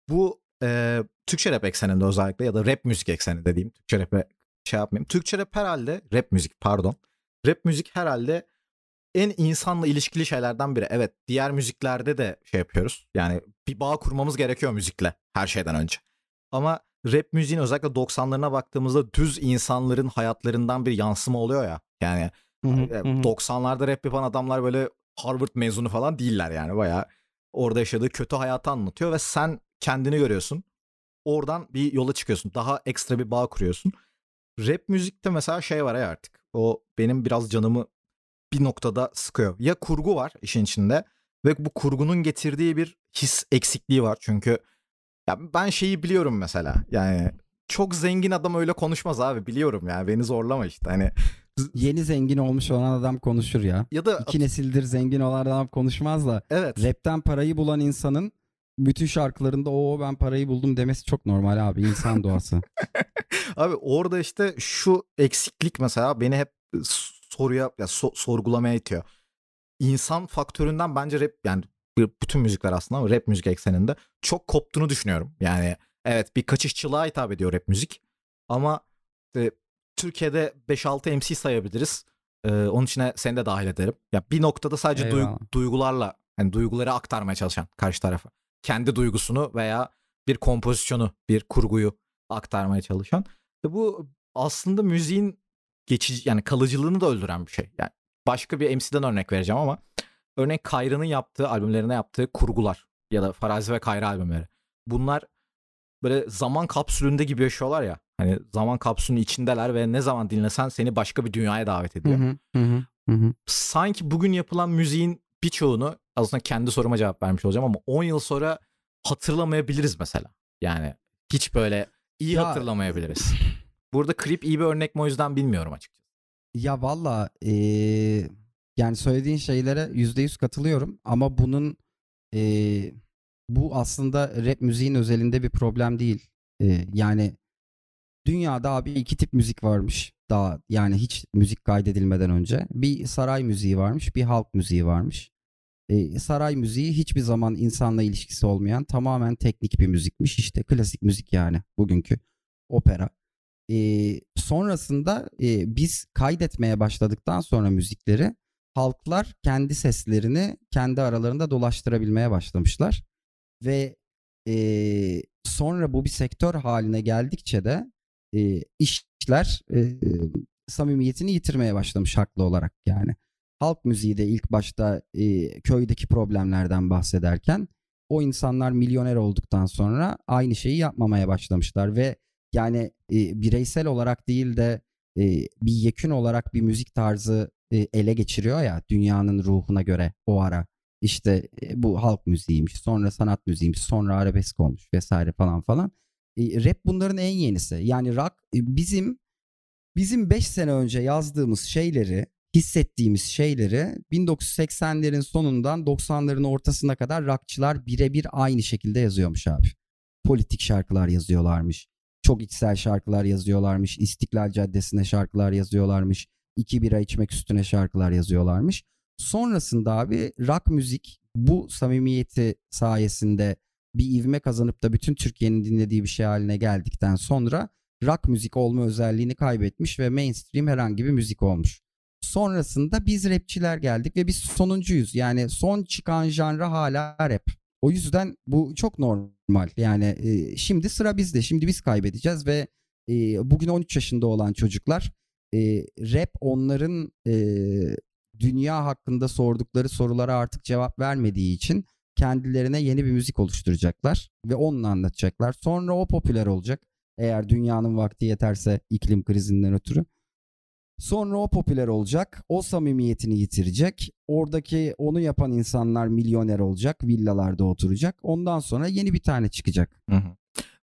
Bu e, Türkçe rap ekseninde özellikle ya da rap müzik ekseninde dediğim Türkçe rap'e şey yapmayayım. Türkçe rap herhalde rap müzik pardon. Rap müzik herhalde en insanla ilişkili şeylerden biri. Evet diğer müziklerde de şey yapıyoruz. Yani bir bağ kurmamız gerekiyor müzikle her şeyden önce. Ama rap müziğin özellikle 90'larına baktığımızda düz insanların hayatlarından bir yansıma oluyor ya. Yani Hı hı, e, hı hı. 90'larda rap yapan adamlar böyle Harvard mezunu falan değiller yani. Bayağı orada yaşadığı kötü hayatı anlatıyor ve sen kendini görüyorsun. Oradan bir yola çıkıyorsun. Daha ekstra bir bağ kuruyorsun. Rap müzikte mesela şey var ya artık. O benim biraz canımı bir noktada sıkıyor. Ya kurgu var işin içinde ve bu kurgunun getirdiği bir his eksikliği var. Çünkü ya ben şeyi biliyorum mesela. Yani çok zengin adam öyle konuşmaz abi biliyorum yani beni zorlama işte. Hani Yeni zengin olmuş olan adam konuşur ya. ya da İki nesildir zengin olan adam konuşmaz da evet rapten parayı bulan insanın bütün şarkılarında o ben parayı buldum demesi çok normal abi insan doğası. Abi orada işte şu eksiklik mesela beni hep soruya ya so- sorgulamaya itiyor. İnsan faktöründen bence rap yani bütün müzikler aslında ama rap müzik ekseninde çok koptuğunu düşünüyorum. Yani evet bir kaçışçılığa hitap ediyor rap müzik ama e, Türkiye'de 5-6 MC sayabiliriz. E, onun içine seni de dahil ederim. Ya bir noktada sadece duy- Eyvallah. duygularla yani duyguları aktarmaya çalışan karşı tarafa. Kendi duygusunu veya bir kompozisyonu, bir kurguyu aktarmaya çalışan. Ve bu aslında müziğin geçici yani kalıcılığını da öldüren bir şey. Yani başka bir MC'den örnek vereceğim ama örneğin Kayra'nın yaptığı albümlerine yaptığı kurgular ya da Farazi ve Kayra albümleri. Bunlar böyle zaman kapsülünde gibi yaşıyorlar ya. Hani zaman kapsülünün içindeler ve ne zaman dinlesen seni başka bir dünyaya davet ediyor. hı hı, hı hı. Sanki bugün yapılan müziğin birçoğunu aslında kendi soruma cevap vermiş olacağım ama 10 yıl sonra hatırlamayabiliriz mesela. Yani hiç böyle iyi Ya- hatırlamayabiliriz. Burada Creep iyi bir örnek mi o yüzden bilmiyorum açıkçası. Ya valla eee, Yani söylediğin şeylere yüzde yüz katılıyorum ama bunun eee, bu aslında rap müziğin özelinde bir problem değil. Eee, yani dünyada abi iki tip müzik varmış daha yani hiç müzik kaydedilmeden önce. Bir saray müziği varmış, bir halk müziği varmış. Eee, saray müziği hiçbir zaman insanla ilişkisi olmayan tamamen teknik bir müzikmiş. İşte klasik müzik yani bugünkü opera. Eee, sonrasında eee, biz kaydetmeye başladıktan sonra müzikleri halklar kendi seslerini kendi aralarında dolaştırabilmeye başlamışlar. Ve eee, sonra bu bir sektör haline geldikçe de eee, işler eee, samimiyetini yitirmeye başlamış haklı olarak yani. Halk müziği de ilk başta eee, köydeki problemlerden bahsederken o insanlar milyoner olduktan sonra aynı şeyi yapmamaya başlamışlar ve yani e, bireysel olarak değil de e, bir yekün olarak bir müzik tarzı e, ele geçiriyor ya dünyanın ruhuna göre o ara. İşte e, bu halk müziğiymiş, sonra sanat müziğiymiş, sonra arabesk olmuş vesaire falan falan. E, rap bunların en yenisi. Yani rock e, bizim bizim 5 sene önce yazdığımız şeyleri, hissettiğimiz şeyleri 1980'lerin sonundan 90'ların ortasına kadar rockçılar birebir aynı şekilde yazıyormuş abi. Politik şarkılar yazıyorlarmış çok içsel şarkılar yazıyorlarmış. İstiklal Caddesi'ne şarkılar yazıyorlarmış. İki bira içmek üstüne şarkılar yazıyorlarmış. Sonrasında abi rock müzik bu samimiyeti sayesinde bir ivme kazanıp da bütün Türkiye'nin dinlediği bir şey haline geldikten sonra rock müzik olma özelliğini kaybetmiş ve mainstream herhangi bir müzik olmuş. Sonrasında biz rapçiler geldik ve biz sonuncuyuz. Yani son çıkan janra hala rap. O yüzden bu çok normal. Yani e, şimdi sıra bizde. Şimdi biz kaybedeceğiz ve e, bugün 13 yaşında olan çocuklar e, rap onların e, dünya hakkında sordukları sorulara artık cevap vermediği için kendilerine yeni bir müzik oluşturacaklar ve onunla anlatacaklar. Sonra o popüler olacak. Eğer dünyanın vakti yeterse iklim krizinden ötürü. Sonra o popüler olacak. O samimiyetini yitirecek. Oradaki onu yapan insanlar milyoner olacak. Villalarda oturacak. Ondan sonra yeni bir tane çıkacak. Hı hı.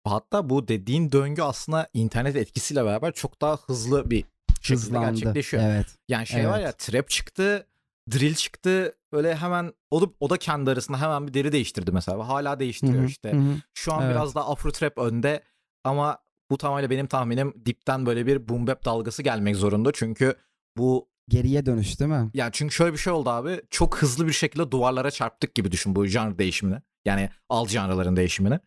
Hatta bu dediğin döngü aslında internet etkisiyle beraber çok daha hızlı bir şekilde Hızlandı. gerçekleşiyor. Evet. Yani şey var ya Evet. trap çıktı, drill çıktı. Böyle hemen o da, o da kendi arasında hemen bir deri değiştirdi mesela. Hala değiştiriyor Hı hı, işte. hı hı. Şu an Evet. biraz daha afro trap önde ama bu tamamıyla benim tahminim dipten böyle bir boom bap dalgası gelmek zorunda. Çünkü bu Geriye dönüş değil mi? yani çünkü şöyle bir şey oldu abi. Çok hızlı bir şekilde duvarlara çarptık gibi düşün bu janr değişimini. Yani alt janrların değişimini.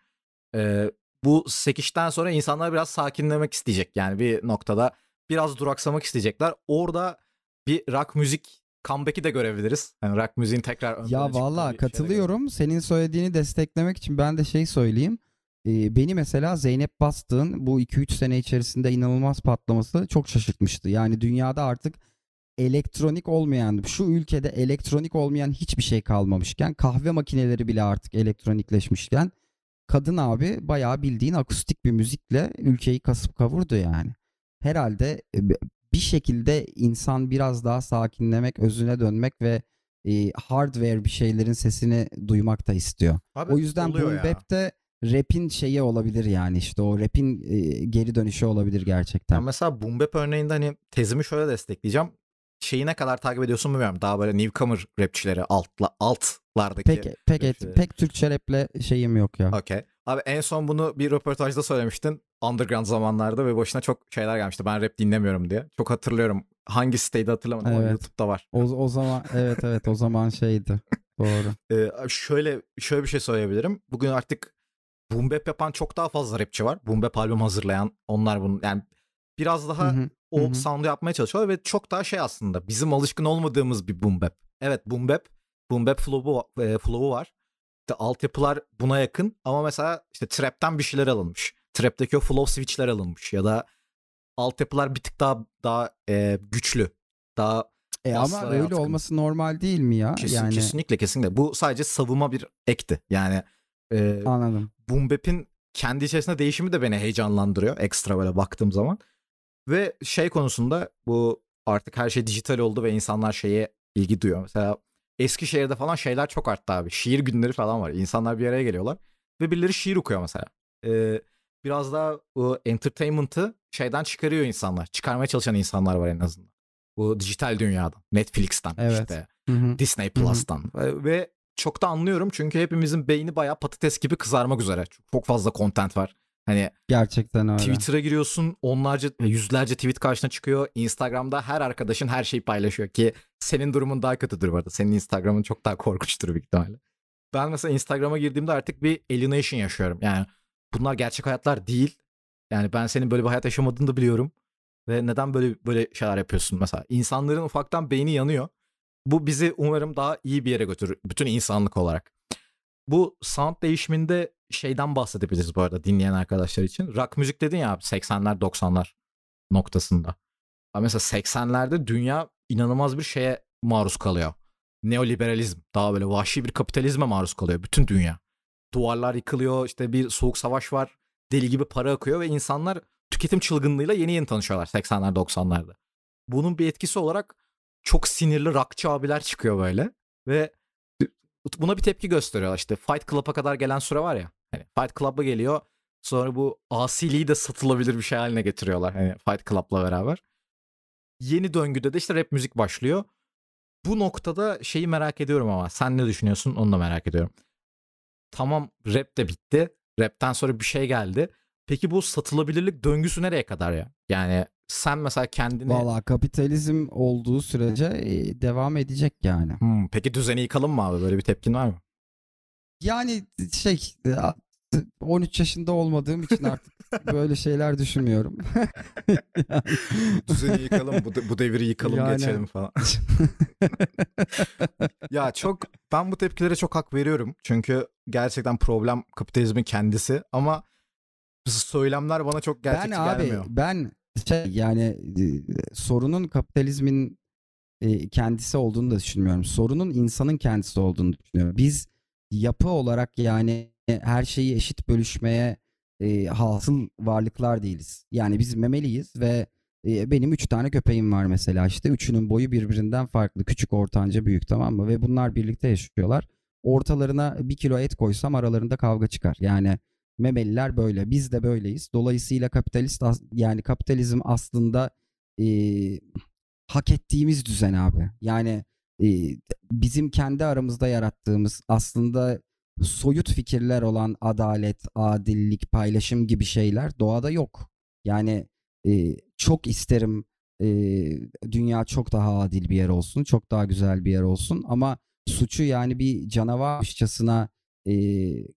Ee, bu sekişten sonra insanlar biraz sakinlemek isteyecek. Yani bir noktada biraz duraksamak isteyecekler. Orada bir rock müzik comeback'i de görebiliriz. Yani rock müziğin tekrar ön Ya valla katılıyorum. Senin söylediğini desteklemek için ben de şey söyleyeyim. Beni mesela Zeynep Bastık'ın bu 2-3 sene içerisinde inanılmaz patlaması çok şaşırtmıştı. Yani dünyada artık elektronik olmayan, şu ülkede elektronik olmayan hiçbir şey kalmamışken, kahve makineleri bile artık elektronikleşmişken kadın abi bayağı bildiğin akustik bir müzikle ülkeyi kasıp kavurdu yani. Herhalde e, bir şekilde insan biraz daha sakinlemek, özüne dönmek ve e, hardware bir şeylerin sesini duymak da istiyor. Abi O yüzden boom ya. Rap'in şeyi olabilir yani işte o rap'in e, geri dönüşü olabilir gerçekten. Ya mesela boom bap örneğinde hani tezimi şöyle destekleyeceğim. Şeyi ne kadar takip ediyorsun bilmiyorum. Daha böyle newcomer rapçileri altla, altlardaki. pek pek et, pek Türkçe rap'le şeyim yok ya. Okey. Abi en son bunu bir röportajda söylemiştin. Underground zamanlarda ve başına çok şeyler gelmişti. Ben rap dinlemiyorum diye. Çok hatırlıyorum. Hangi siteydi hatırlamadım ama Evet. YouTube'da var. O, o zaman evet evet o zaman şeydi. Doğru. Ee, şöyle şöyle bir şey söyleyebilirim. Bugün artık boom bap yapan çok daha fazla rapçi var. Boom bap albüm hazırlayan onlar bunun yani biraz daha Hı hı, o hı hı. sound'u yapmaya çalışıyorlar ve çok daha şey aslında bizim alışkın olmadığımız bir boom bap. Evet boom bap, boom bap flow'u, e, flow'u var. İşte altyapılar buna yakın ama mesela işte trap'ten bir şeyler alınmış. Trap'teki o flow switch'ler alınmış ya da altyapılar bir tık daha daha e, güçlü. Daha E ama öyle yatkın. olması normal değil mi ya? kesin, yani kesinlikle kesinlikle. Bu sadece savunma bir ekti. Yani e, anladım. boom bap'in kendi içerisinde değişimi de beni heyecanlandırıyor ekstra böyle baktığım zaman. Ve şey konusunda bu artık her şey dijital oldu ve insanlar şeye ilgi duyuyor. Mesela Eskişehir'de falan şeyler çok arttı abi. Şiir günleri falan var. İnsanlar bir araya geliyorlar ve birileri şiir okuyor mesela. Ee, biraz daha bu entertainment'ı şeyden çıkarıyor insanlar. Çıkarmaya çalışan insanlar var en azından. Bu dijital dünyadan. Netflix'ten Evet. işte. Hı hı. Disney Plus'tan. Ve, ve çok da anlıyorum çünkü hepimizin beyni bayağı patates gibi kızarmak üzere. Çok, fazla content var. Hani Gerçekten öyle. Twitter'a giriyorsun onlarca yüzlerce tweet karşına çıkıyor. Instagram'da her arkadaşın her şeyi paylaşıyor ki senin durumun daha kötüdür bu arada. Senin Instagram'ın çok daha korkunçtur büyük ihtimalle. Ben mesela Instagram'a girdiğimde artık bir alienation yaşıyorum. Yani bunlar gerçek hayatlar değil. Yani ben senin böyle bir hayat yaşamadığını da biliyorum. Ve neden böyle böyle şeyler yapıyorsun mesela? İnsanların ufaktan beyni yanıyor. Bu bizi umarım daha iyi bir yere götürür. Bütün insanlık olarak. Bu sound değişiminde şeyden bahsedebiliriz bu arada dinleyen arkadaşlar için. Rock müzik dedin ya abi 80'ler 90'lar noktasında. Mesela 80'lerde dünya inanılmaz bir şeye maruz kalıyor. Neoliberalizm. Daha böyle vahşi bir kapitalizme maruz kalıyor bütün dünya. Duvarlar yıkılıyor işte bir soğuk savaş var. Deli gibi para akıyor ve insanlar tüketim çılgınlığıyla yeni yeni tanışıyorlar 80'ler 90'larda. Bunun bir etkisi olarak çok sinirli rockçı abiler çıkıyor böyle ve buna bir tepki gösteriyorlar. İşte Fight Club'a kadar gelen süre var ya. Hani Fight Club'a geliyor. Sonra bu asiliği de satılabilir bir şey haline getiriyorlar. Hani Fight Club'la beraber. Yeni döngüde de işte rap müzik başlıyor. Bu noktada şeyi merak ediyorum ama sen ne düşünüyorsun onu da merak ediyorum. Tamam rap de bitti. Rap'ten sonra bir şey geldi. Peki bu satılabilirlik döngüsü nereye kadar ya? Yani sen mesela kendini... Valla kapitalizm olduğu sürece e, devam edecek yani. Hmm, peki düzeni yıkalım mı abi? Böyle bir tepkin var mı? Yani şey e, 13 yaşında olmadığım için artık böyle şeyler düşünmüyorum. Yani- Düzeni yıkalım, bu, de- bu devri yıkalım Yani- geçelim falan. ya çok ben bu tepkilere çok hak veriyorum. Çünkü gerçekten problem kapitalizmin kendisi ama söylemler bana çok gerçekçi ben abi gelmiyor. ben şey yani e, sorunun kapitalizmin e, kendisi olduğunu da düşünmüyorum. Sorunun insanın kendisi olduğunu düşünüyorum. Biz yapı olarak yani her şeyi eşit bölüşmeye e, hasıl varlıklar değiliz. Yani biz memeliyiz ve e, benim üç tane köpeğim var mesela işte. Üçünün boyu birbirinden farklı. Küçük, ortanca, büyük tamam mı? Ve bunlar birlikte yaşıyorlar. Ortalarına bir kilo et koysam aralarında kavga çıkar. Yani memeliler böyle. Biz de böyleyiz. Dolayısıyla kapitalist yani kapitalizm aslında e, hak ettiğimiz düzen abi. Yani e, bizim kendi aramızda yarattığımız aslında soyut fikirler olan adalet, adillik, paylaşım gibi şeyler doğada yok. Yani e, çok isterim e, dünya çok daha adil bir yer olsun, çok daha güzel bir yer olsun ama suçu yani bir canavarmışçasına e,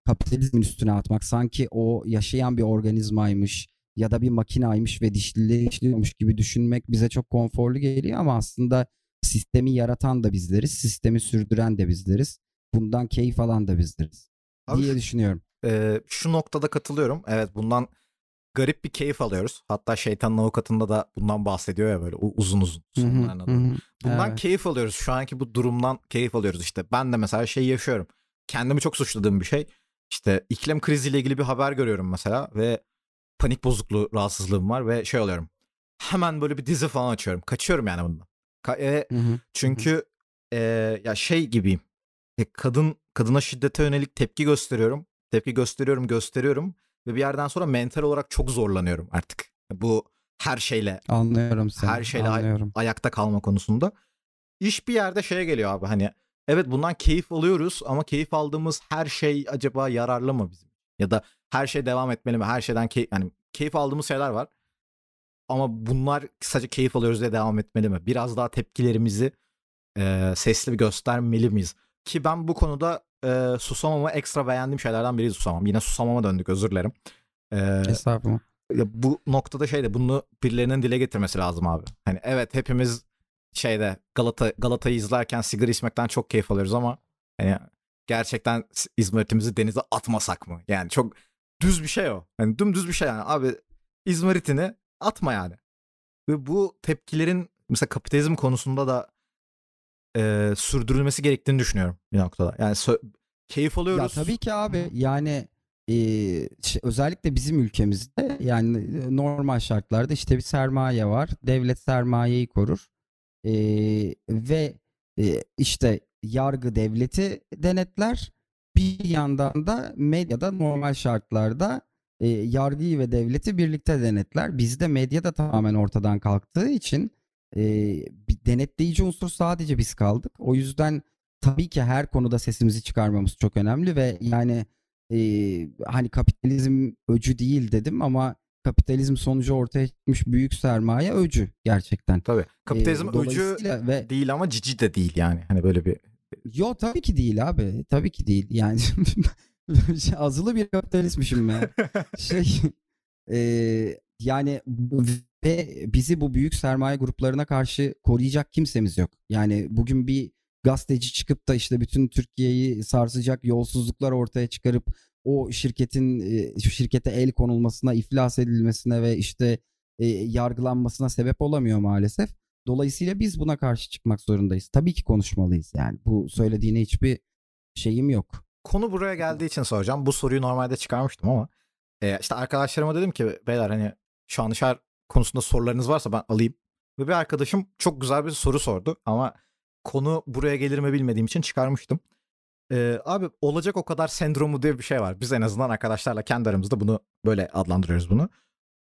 kapitalizmin üstüne atmak sanki o yaşayan bir organizmaymış ya da bir makinaymış ve dişliliği işliyormuş gibi düşünmek bize çok konforlu geliyor ama aslında sistemi yaratan da bizleriz, sistemi sürdüren de bizleriz. Bundan keyif alan da bizleriz Abi diye düşünüyorum. Ee, şu noktada katılıyorum. Evet bundan garip bir keyif alıyoruz. Hatta şeytanın avukatında da bundan bahsediyor ya böyle uzun uzun sonlarına doğru. Bundan Evet. keyif alıyoruz. Şu anki bu durumdan keyif alıyoruz işte. Ben de mesela şey yaşıyorum. Kendimi çok suçladığım bir şey. İşte iklim kriziyle ilgili bir haber görüyorum mesela ve panik bozukluğu rahatsızlığım var ve şey oluyorum. Hemen böyle bir dizi falan açıyorum. Kaçıyorum yani bundan. Ka- e, Hı hı. çünkü e, ya şey gibiyim. E, kadın kadına şiddete yönelik tepki gösteriyorum. Tepki gösteriyorum, gösteriyorum ve bir yerden sonra mental olarak çok zorlanıyorum artık. Bu her şeyle Anlıyorum seni. her şeyle ay- anlıyorum. ayakta kalma konusunda. İş bir yerde şeye geliyor abi hani evet bundan keyif alıyoruz ama keyif aldığımız her şey acaba yararlı mı bizim? Ya da her şey devam etmeli mi? Her şeyden keyif yani keyif aldığımız şeyler var. Ama bunlar sadece keyif alıyoruz diye devam etmeli mi? Biraz daha tepkilerimizi e, sesli göstermeli miyiz? Ki ben bu konuda e, Susamam'ı ekstra beğendiğim şeylerden biri Susamam. Yine Susamam'a döndük özür dilerim. E, Estağfurullah. ya bu noktada şey de bunu birilerinin dile getirmesi lazım abi. Hani evet hepimiz şeyde Galata Galata'yı izlerken sigara içmekten çok keyif alıyoruz ama hani gerçekten İzmarit'imizi denize atmasak mı? Yani çok düz bir şey o. Hani dümdüz bir şey yani. Abi İzmarit'ini atma yani. Ve bu tepkilerin mesela kapitalizm konusunda da e, sürdürülmesi gerektiğini düşünüyorum bir noktada. Yani sö- keyif alıyoruz. Ya tabii ki abi yani e, şey- özellikle bizim ülkemizde yani e, normal şartlarda işte bir sermaye var. Devlet sermayeyi korur. E, ve e, işte yargı devleti denetler. Bir yandan da medyada normal şartlarda e, yargıyı ve devleti birlikte denetler. Bizde medya da tamamen ortadan kalktığı için e, bir denetleyici unsur sadece biz kaldık. O yüzden tabii ki her konuda sesimizi çıkarmamız çok önemli ve yani e, hani kapitalizm öcü değil dedim ama kapitalizm sonucu ortaya çıkmış büyük sermaye öcü gerçekten. Tabii. Kapitalizm E, öcü ve değil ama cici de değil yani. Hani böyle bir Yo tabii ki değil abi. Tabii ki değil. Yani azılı bir kapitalistmişim ben. Şey e, yani ve bizi bu büyük sermaye gruplarına karşı koruyacak kimsemiz yok. Yani bugün bir gazeteci çıkıp da işte bütün Türkiye'yi sarsacak yolsuzluklar ortaya çıkarıp o şirketin e, şu şirkete el konulmasına, iflas edilmesine ve işte e, yargılanmasına sebep olamıyor maalesef. Dolayısıyla biz buna karşı çıkmak zorundayız. Tabii ki konuşmalıyız yani. Bu söylediğine hiçbir şeyim yok. konu buraya geldiği için soracağım. Bu soruyu normalde çıkarmıştım ama e, işte arkadaşlarıma dedim ki beyler hani Şanışer konusunda sorularınız varsa ben alayım. Ve bir arkadaşım çok güzel bir soru sordu ama konu buraya gelir mi bilmediğim için çıkarmıştım. E, abi olacak o kadar sendromu diye bir şey var. Biz en azından arkadaşlarla kendi aramızda bunu böyle adlandırıyoruz bunu.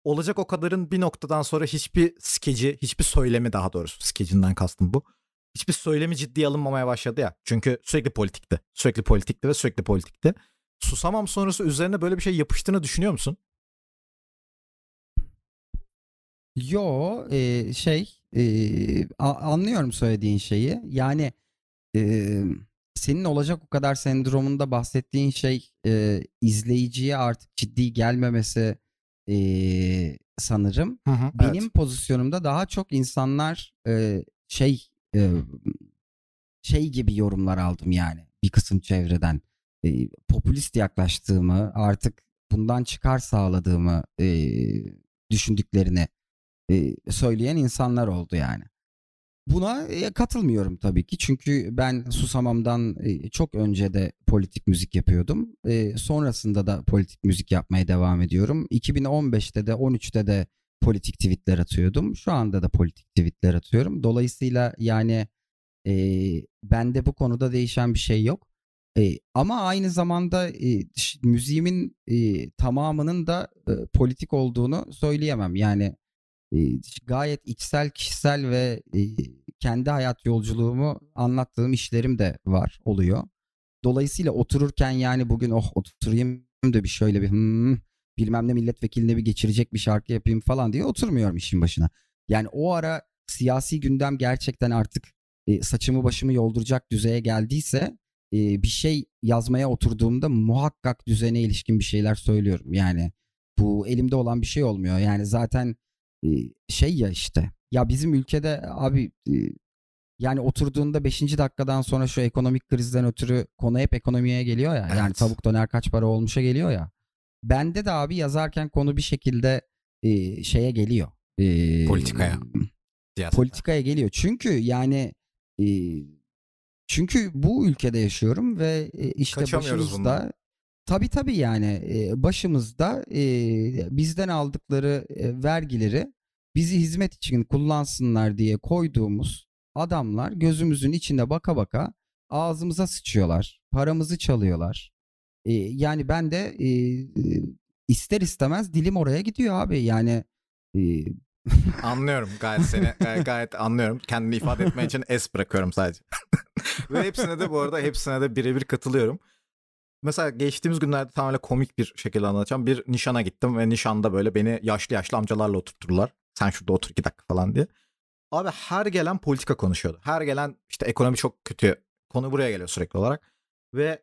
Olacak o kadarın bir noktadan sonra hiçbir skeci, hiçbir söylemi daha doğrusu skecinden kastım bu. Hiçbir söylemi ciddiye alınmamaya başladı ya. Çünkü sürekli politikti. Sürekli politikti ve sürekli politikti. Susamam sonrası üzerine böyle bir şey yapıştığını düşünüyor musun? Yo e, şey e, anlıyorum söylediğin şeyi. Yani e, senin olacak o kadar sendromunda bahsettiğin şey e, izleyiciye artık ciddi gelmemesi e, sanırım. Benim pozisyonumda daha çok insanlar e, şey e, şey gibi yorumlar aldım yani bir kısım çevreden. E, popülist yaklaştığımı, artık bundan çıkar sağladığımı e, düşündüklerini e, söyleyen insanlar oldu yani. Buna e, katılmıyorum tabii ki çünkü ben Susamam'dan e, çok önce de politik müzik yapıyordum. E, sonrasında da politik müzik yapmaya devam ediyorum. 2015'te de 13'te de politik tweetler atıyordum. Şu anda da politik tweetler atıyorum. Dolayısıyla yani e, bende bu konuda değişen bir şey yok. E, ama aynı zamanda e, müziğimin e, tamamının da e, politik olduğunu söyleyemem. Yani gayet içsel, kişisel ve e, kendi hayat yolculuğumu anlattığım işlerim de var, oluyor. Dolayısıyla otururken yani bugün oh oturayım da bir şöyle bir hmm, bilmem ne milletvekiline bir geçirecek bir şarkı yapayım falan diye oturmuyorum işin başına. Yani o ara siyasi gündem gerçekten artık e, saçımı başımı yolduracak düzeye geldiyse e, bir şey yazmaya oturduğumda muhakkak düzene ilişkin bir şeyler söylüyorum. Yani bu elimde olan bir şey olmuyor. Yani zaten şey ya işte ya bizim ülkede abi e, yani oturduğunda 5. dakikadan sonra şu ekonomik krizden ötürü konu hep ekonomiye geliyor ya. Yani Evet. tavuk döner kaç para olmuşa geliyor ya. Bende de abi yazarken konu bir şekilde e, şeye geliyor. E, Politikaya. Siyasete. politikaya geliyor. Çünkü yani e, çünkü bu ülkede yaşıyorum ve e, işte başımızda bundan. Tabii tabii yani e, başımızda e, bizden aldıkları e, vergileri bizi hizmet için kullansınlar diye koyduğumuz adamlar gözümüzün içine baka baka ağzımıza sıçıyorlar. Paramızı çalıyorlar. Yani ben de ister istemez dilim oraya gidiyor abi. Yani Anlıyorum gayet seni gayet, gayet anlıyorum. Kendini ifade etmen için es bırakıyorum sadece. Ve hepsine de bu arada hepsine de birebir katılıyorum. Mesela geçtiğimiz günlerde tamamen komik bir şekilde anlatacağım. Bir nişana gittim ve nişanda böyle beni yaşlı yaşlı amcalarla oturtturdular. Sen şurada otur iki dakika falan diye. Abi her gelen politika konuşuyordu. Her gelen işte ekonomi çok kötü. Konu buraya geliyor sürekli olarak. Ve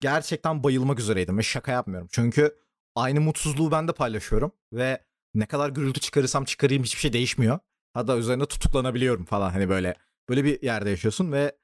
gerçekten bayılmak üzereydim ve şaka yapmıyorum. Çünkü aynı mutsuzluğu ben de paylaşıyorum ve ne kadar gürültü çıkarırsam çıkarayım hiçbir şey değişmiyor. Hatta üzerine tutuklanabiliyorum falan hani böyle böyle bir yerde yaşıyorsun ve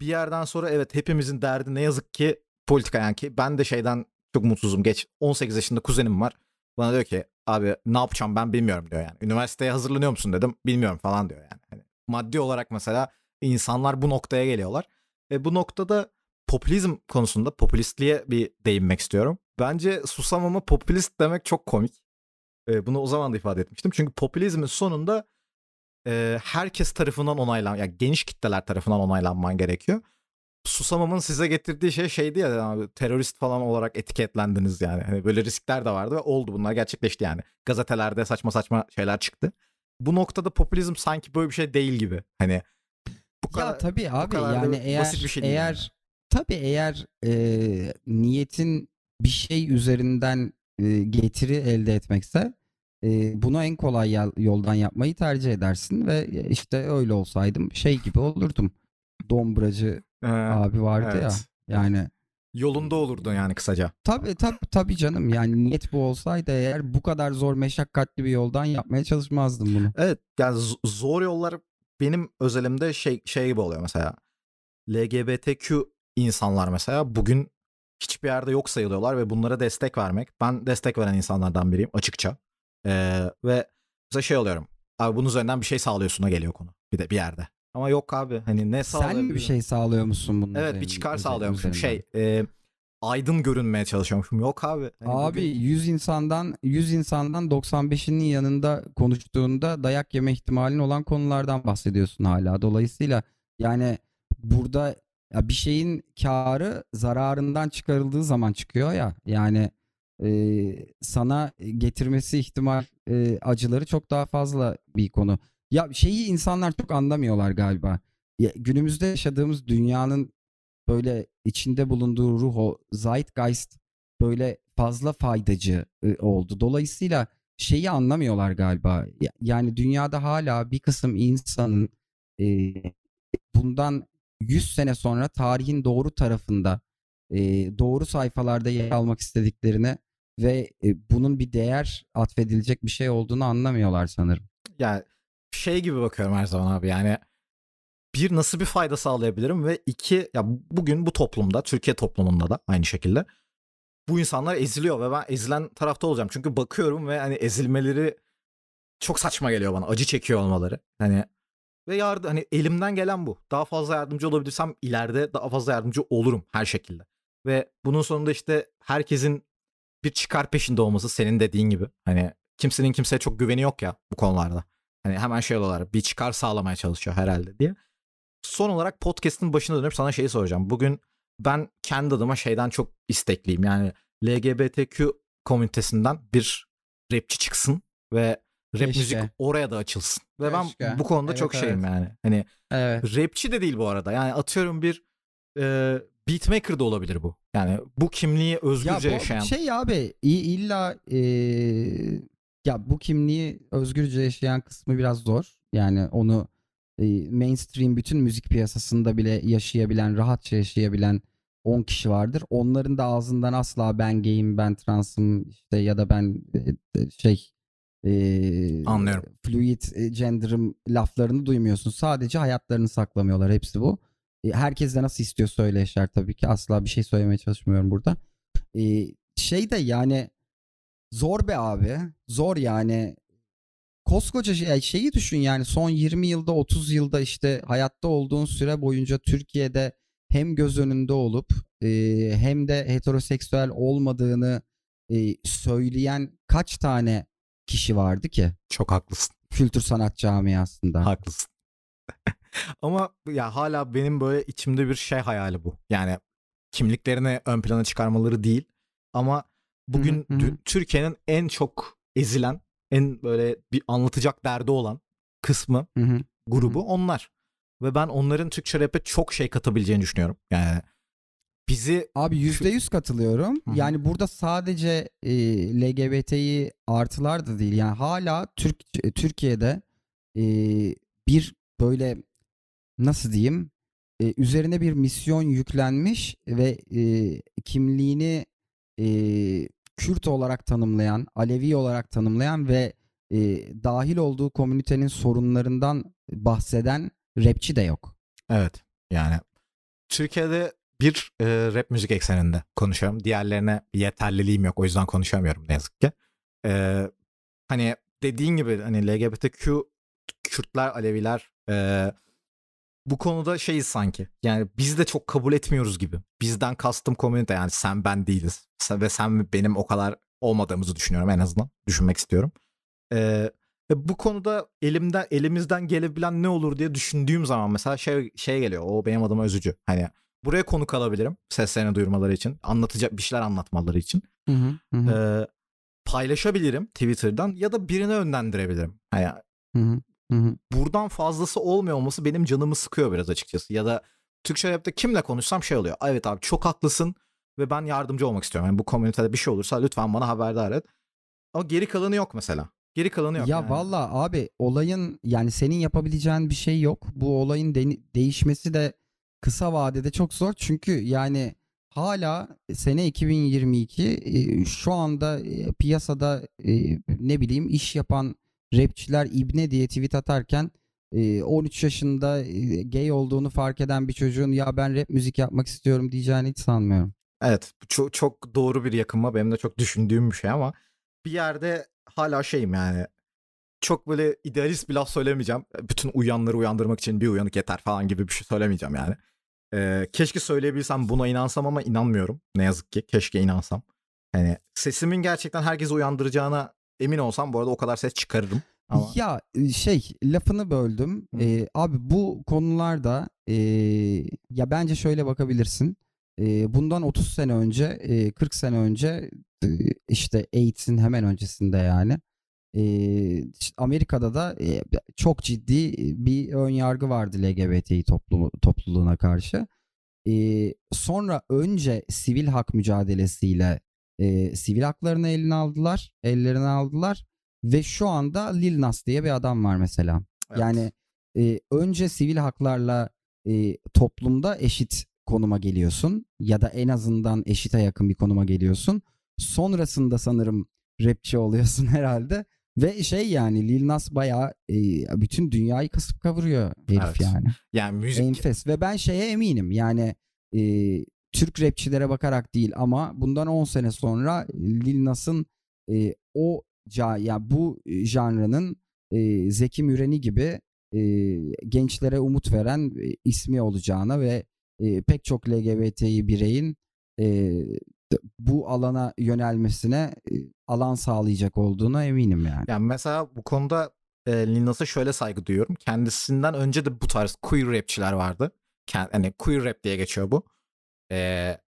bir yerden sonra evet hepimizin derdi ne yazık ki politika yani ki ben de şeyden çok mutsuzum. Geç 18 yaşında kuzenim var. Bana diyor ki abi ne yapacağım ben bilmiyorum diyor yani. Üniversiteye hazırlanıyor musun dedim. Bilmiyorum falan diyor yani. Hani maddi olarak mesela insanlar bu noktaya geliyorlar. Ve bu noktada popülizm konusunda popülistliğe bir değinmek istiyorum. Bence susamama popülist demek çok komik. E, bunu o zaman da ifade etmiştim. Çünkü popülizmin sonunda e, herkes tarafından onaylan, yani geniş kitleler tarafından onaylanman gerekiyor. Susamamın size getirdiği şey şeydi ya abi, terörist falan olarak etiketlendiniz yani. Hani böyle riskler de vardı ve oldu bunlar gerçekleşti yani. Gazetelerde saçma saçma şeyler çıktı. bu noktada popülizm sanki böyle bir şey değil gibi. Hani bu kadar ya tabii abi yani eğer basit bir şey eğer yani. tabii eğer e, niyetin bir şey üzerinden e, getiri elde etmekse e, bunu en kolay yol- yoldan yapmayı tercih edersin ve işte öyle olsaydım şey gibi olurdum. Dombracı Ee, abi vardı ya. evet. Yani Yolunda olurdun yani kısaca. tabii tabii tabii canım yani niyet bu olsaydı eğer bu kadar zor meşakkatli bir yoldan yapmaya çalışmazdım bunu. Evet yani zor yollar benim özelimde şey şey gibi oluyor mesela. LGBTQ insanlar mesela bugün hiçbir yerde yok sayılıyorlar ve bunlara destek vermek. Ben destek veren insanlardan biriyim açıkça. Ee, ve mesela şey oluyorum. Abi bunun üzerinden bir şey sağlıyorsun'a geliyor konu. Bir de bir yerde. Ama yok abi hani ne Sen mi bir şey sağlıyor musun bunun Evet bir çıkar sağlıyormuşum. Şey e, aydın görünmeye çalışıyormuşum. Yok abi. Hani Abi bugün- 100 insandan 100 insandan 95'inin yanında konuştuğunda dayak yeme ihtimalin olan konulardan bahsediyorsun hala. Dolayısıyla yani burada ya bir şeyin karı zararından çıkarıldığı zaman çıkıyor ya. Yani e, sana getirmesi ihtimal e, acıları çok daha fazla bir konu. Ya şeyi insanlar çok anlamıyorlar galiba. Ya, günümüzde yaşadığımız dünyanın böyle içinde bulunduğu ruh o zeitgeist böyle fazla faydacı oldu. Dolayısıyla şeyi anlamıyorlar galiba. Ya- Yani dünyada hala bir kısım insanın e, bundan 100 sene sonra tarihin doğru tarafında e, doğru sayfalarda yer almak istediklerini ve e, bunun bir değer atfedilecek bir şey olduğunu anlamıyorlar sanırım. yani şey gibi bakıyorum her zaman abi yani bir nasıl bir fayda sağlayabilirim ve iki ya bugün bu toplumda Türkiye toplumunda da aynı şekilde bu insanlar eziliyor ve ben ezilen tarafta olacağım. Çünkü bakıyorum ve hani ezilmeleri çok saçma geliyor bana. Acı çekiyor olmaları. Hani ve yardım hani elimden gelen bu. Daha fazla yardımcı olabilirsem ileride daha fazla yardımcı olurum her şekilde. Ve bunun sonunda işte herkesin bir çıkar peşinde olması senin dediğin gibi. Hani kimsenin kimseye çok güveni yok ya bu konularda. Hani hemen şey oluyorlar bir çıkar sağlamaya çalışıyor herhalde diye. Son olarak podcast'ın başına dönüp sana şeyi soracağım. Bugün ben kendi adıma şeyden çok istekliyim. Yani LGBTQ komünitesinden bir rapçi çıksın ve rap Keşke. müzik oraya da açılsın. Ve Keşke. ben bu konuda Evet, çok şeyim evet. yani. Hani Evet. rapçi de değil bu arada. Yani atıyorum bir e, beatmaker da olabilir bu. Yani bu kimliği özgürce bu yaşayan. Şey abi illa eee, ya bu kimliği özgürce yaşayan kısmı biraz zor. Yani onu e, mainstream bütün müzik piyasasında bile yaşayabilen, rahatça yaşayabilen 10 kişi vardır. Onların da ağzından asla ben gayim, ben transım işte ya da ben e, e, şey e, Anlıyorum. fluid e, gender'ım laflarını duymuyorsun. Sadece hayatlarını saklamıyorlar. Hepsi bu. E, Herkes de nasıl istiyorsa öyle yaşar tabii ki. Asla bir şey söylemeye çalışmıyorum burada. E, şey de yani zor be abi. Zor yani. Koskoca şey, şeyi düşün yani son 20 yılda 30 yılda işte hayatta olduğun süre boyunca Türkiye'de hem göz önünde olup e, hem de heteroseksüel olmadığını e, söyleyen kaç tane kişi vardı ki Çok haklısın. kültür sanat camiasında? Haklısın. Ama ya hala benim böyle içimde bir şey hayali bu. Yani kimliklerini ön plana çıkarmaları değil. Ama bugün Türkiye'nin en çok ezilen, en böyle bir anlatacak derdi olan kısmı, Hı hı. grubu onlar. Ve ben onların Türkçe rap'e çok şey katabileceğini düşünüyorum. Yani bizi Abi yüzde yüz katılıyorum. Hı hı. Yani burada sadece e, LGBT'yi artılar da değil. Yani hala Türk Türkiye'de e, bir böyle nasıl diyeyim e, üzerine bir misyon yüklenmiş ve e, kimliğini e, Kürt olarak tanımlayan, Alevi olarak tanımlayan ve e, dahil olduğu komünitenin sorunlarından bahseden rapçi de yok. Evet yani Türkiye'de bir e, rap müzik ekseninde konuşuyorum. Diğerlerine yeterliliğim yok o yüzden konuşamıyorum ne yazık ki. E, hani dediğin gibi hani LGBTQ Kürtler, Aleviler e, bu konuda şeyiz sanki. Yani biz de çok kabul etmiyoruz gibi. Bizden kastım komünite yani sen ben değiliz. Sen ve sen benim o kadar olmadığımızı düşünüyorum en azından. Düşünmek istiyorum. E, ve bu konuda elimden elimizden gelebilen ne olur diye düşündüğüm zaman mesela şey şey geliyor. O benim adıma üzücü. Hani buraya konuk alabilirim seslerini duyurmaları için, anlatacak bir şeyler anlatmaları için. Hı hı, hı Ee, paylaşabilirim Twitter'dan ya da birine yönlendirebilirim. Hani hı Hı hı. Hı hı. buradan fazlası olmuyor olması benim canımı sıkıyor biraz açıkçası. Ya da Türkçe rapte kimle konuşsam şey oluyor. Evet abi çok haklısın ve ben yardımcı olmak istiyorum. Yani bu komünitede bir şey olursa lütfen bana haberdar et. Ama geri kalanı yok mesela. Geri kalanı yok. Ya yani. valla abi olayın yani senin yapabileceğin bir şey yok. Bu olayın de- değişmesi de kısa vadede çok zor. Çünkü yani hala sene 2022 e, şu anda piyasada ne bileyim iş yapan rapçiler ibne diye tweet atarken e, 13 yaşında e, gay olduğunu fark eden bir çocuğun ya ben rap müzik yapmak istiyorum diyeceğini hiç sanmıyorum. Evet çok, çok doğru bir yakınma. Benim de çok düşündüğüm bir şey ama bir yerde hala şeyim yani çok böyle idealist bir laf söylemeyeceğim. Bütün uyanları uyandırmak için bir uyanık yeter falan gibi bir şey söylemeyeceğim yani. Ee, keşke söyleyebilsem buna inansam ama inanmıyorum. Ne yazık ki keşke inansam. Hani sesimin gerçekten herkesi uyandıracağına emin olsam bu arada o kadar ses çıkarırım. Ama Ya e, şey lafını böldüm. Hı. Ee, abi bu konularda e, ya bence şöyle bakabilirsin. E, bundan 30 sene önce, e, 40 sene önce e, işte AIDS'in hemen öncesinde yani e, işte Amerika'da da e, çok ciddi bir ön yargı vardı LGBTİ toplumu, topluluğuna karşı. E, sonra önce sivil hak mücadelesiyle e, sivil haklarını eline aldılar, ellerine aldılar ve şu anda Lil Nas diye bir adam var mesela. evet. Yani e, önce sivil haklarla e, toplumda eşit konuma geliyorsun ya da en azından eşite yakın bir konuma geliyorsun. Sonrasında sanırım rapçi oluyorsun herhalde. Ve şey yani Lil Nas bayağı e, bütün dünyayı kasıp kavuruyor herif Evet. yani. yani müzik Enfes ve ben şeye eminim yani e, Türk rapçilere bakarak değil ama bundan 10 sene sonra Lil Nas'ın e, o ya bu janrının e, Zeki Müreni gibi e, gençlere umut veren e, ismi olacağına ve e, pek çok LGBTİ bireyin e, bu alana yönelmesine e, alan sağlayacak olduğuna eminim yani. Yani mesela bu konuda e, Lil Nas'a şöyle saygı duyuyorum. Kendisinden önce de bu tarz queer rapçiler vardı. Kend, hani queer rap diye geçiyor bu. E,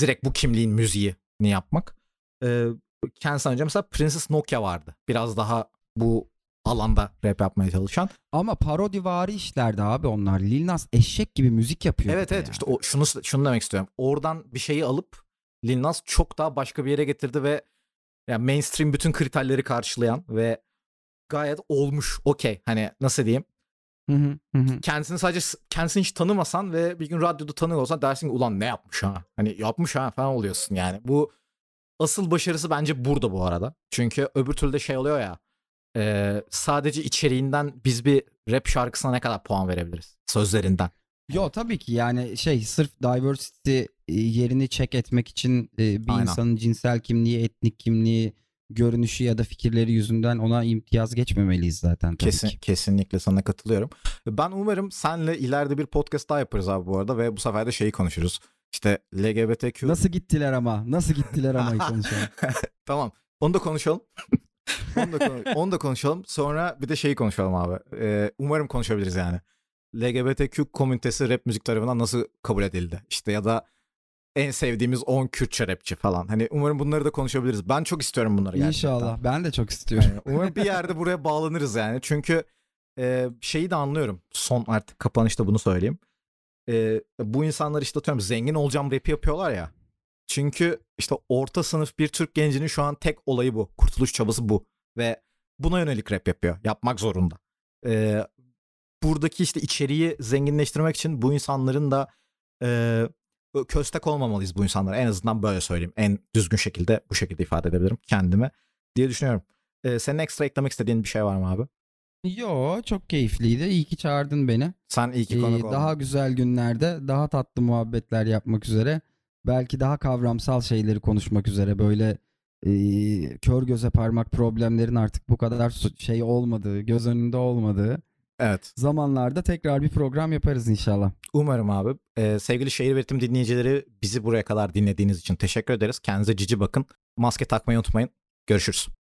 direkt bu kimliğin müziğini yapmak. E, kendisinden önce mesela Princess Nokia vardı. Biraz daha bu alanda rap yapmaya çalışan. Ama parodivari işlerdi abi onlar. Lil Nas eşek gibi müzik yapıyor. Evet evet yani. işte o, şunu şunu demek istiyorum. Oradan bir şeyi alıp Lil Nas çok daha başka bir yere getirdi ve yani mainstream bütün kriterleri karşılayan ve gayet olmuş okey hani nasıl diyeyim Hı hı, hı hı. kendisini sadece kendisini hiç tanımasan ve bir gün radyoda tanıyor olsan dersin ki ulan ne yapmış ha? Hani yapmış ha falan oluyorsun yani. Bu asıl başarısı bence burada bu arada. Çünkü öbür türlü de şey oluyor ya e, sadece içeriğinden biz bir rap şarkısına ne kadar puan verebiliriz? Sözlerinden. Yo tabii ki yani şey sırf diversity yerini check etmek için bir Aynen. insanın cinsel kimliği, etnik kimliği, görünüşü ya da fikirleri yüzünden ona imtiyaz geçmemeliyiz zaten tabii Kesin, ki. kesinlikle sana katılıyorum. Ben umarım senle ileride bir podcast daha yaparız abi bu arada ve bu sefer de şeyi konuşuruz. İşte LGBTQ. Nasıl gittiler ama? Nasıl gittiler ama konuşalım. tamam. Onu da konuşalım. onu, da konu- onu da konuşalım. Sonra bir de şeyi konuşalım abi. Ee, umarım konuşabiliriz yani. LGBTQ komünitesi rap müzik tarafından nasıl kabul edildi? İşte ya da en sevdiğimiz 10 Kürtçe rapçi falan. Hani umarım bunları da konuşabiliriz. Ben çok istiyorum bunları gerçekten. İnşallah. Ben de çok istiyorum. Yani umarım bir yerde buraya bağlanırız yani. Çünkü e, şeyi de anlıyorum. Son artık kapanışta bunu söyleyeyim. E, bu insanlar işte atıyorum zengin olacağım rapi yapıyorlar ya. Çünkü işte orta sınıf bir Türk gencinin şu an tek olayı bu. Kurtuluş çabası bu. Ve buna yönelik rap yapıyor. Yapmak zorunda. E, buradaki işte içeriği zenginleştirmek için bu insanların da e, köstek olmamalıyız bu insanlara. En azından böyle söyleyeyim. En düzgün şekilde bu şekilde ifade edebilirim kendime diye düşünüyorum. Ee, senin ekstra eklemek istediğin bir şey var mı abi? Yo çok keyifliydi. İyi ki çağırdın beni. Sen iyi ki Ee, konuk oldun. daha güzel günlerde daha tatlı muhabbetler yapmak üzere belki daha kavramsal şeyleri konuşmak üzere böyle e, kör göze parmak problemlerin artık bu kadar şey olmadığı göz önünde olmadığı Evet. zamanlarda tekrar bir program yaparız inşallah. Umarım abi. Ee, sevgili şehir üretim dinleyicileri bizi buraya kadar dinlediğiniz için teşekkür ederiz. Kendinize cici bakın. Maske takmayı unutmayın. Görüşürüz.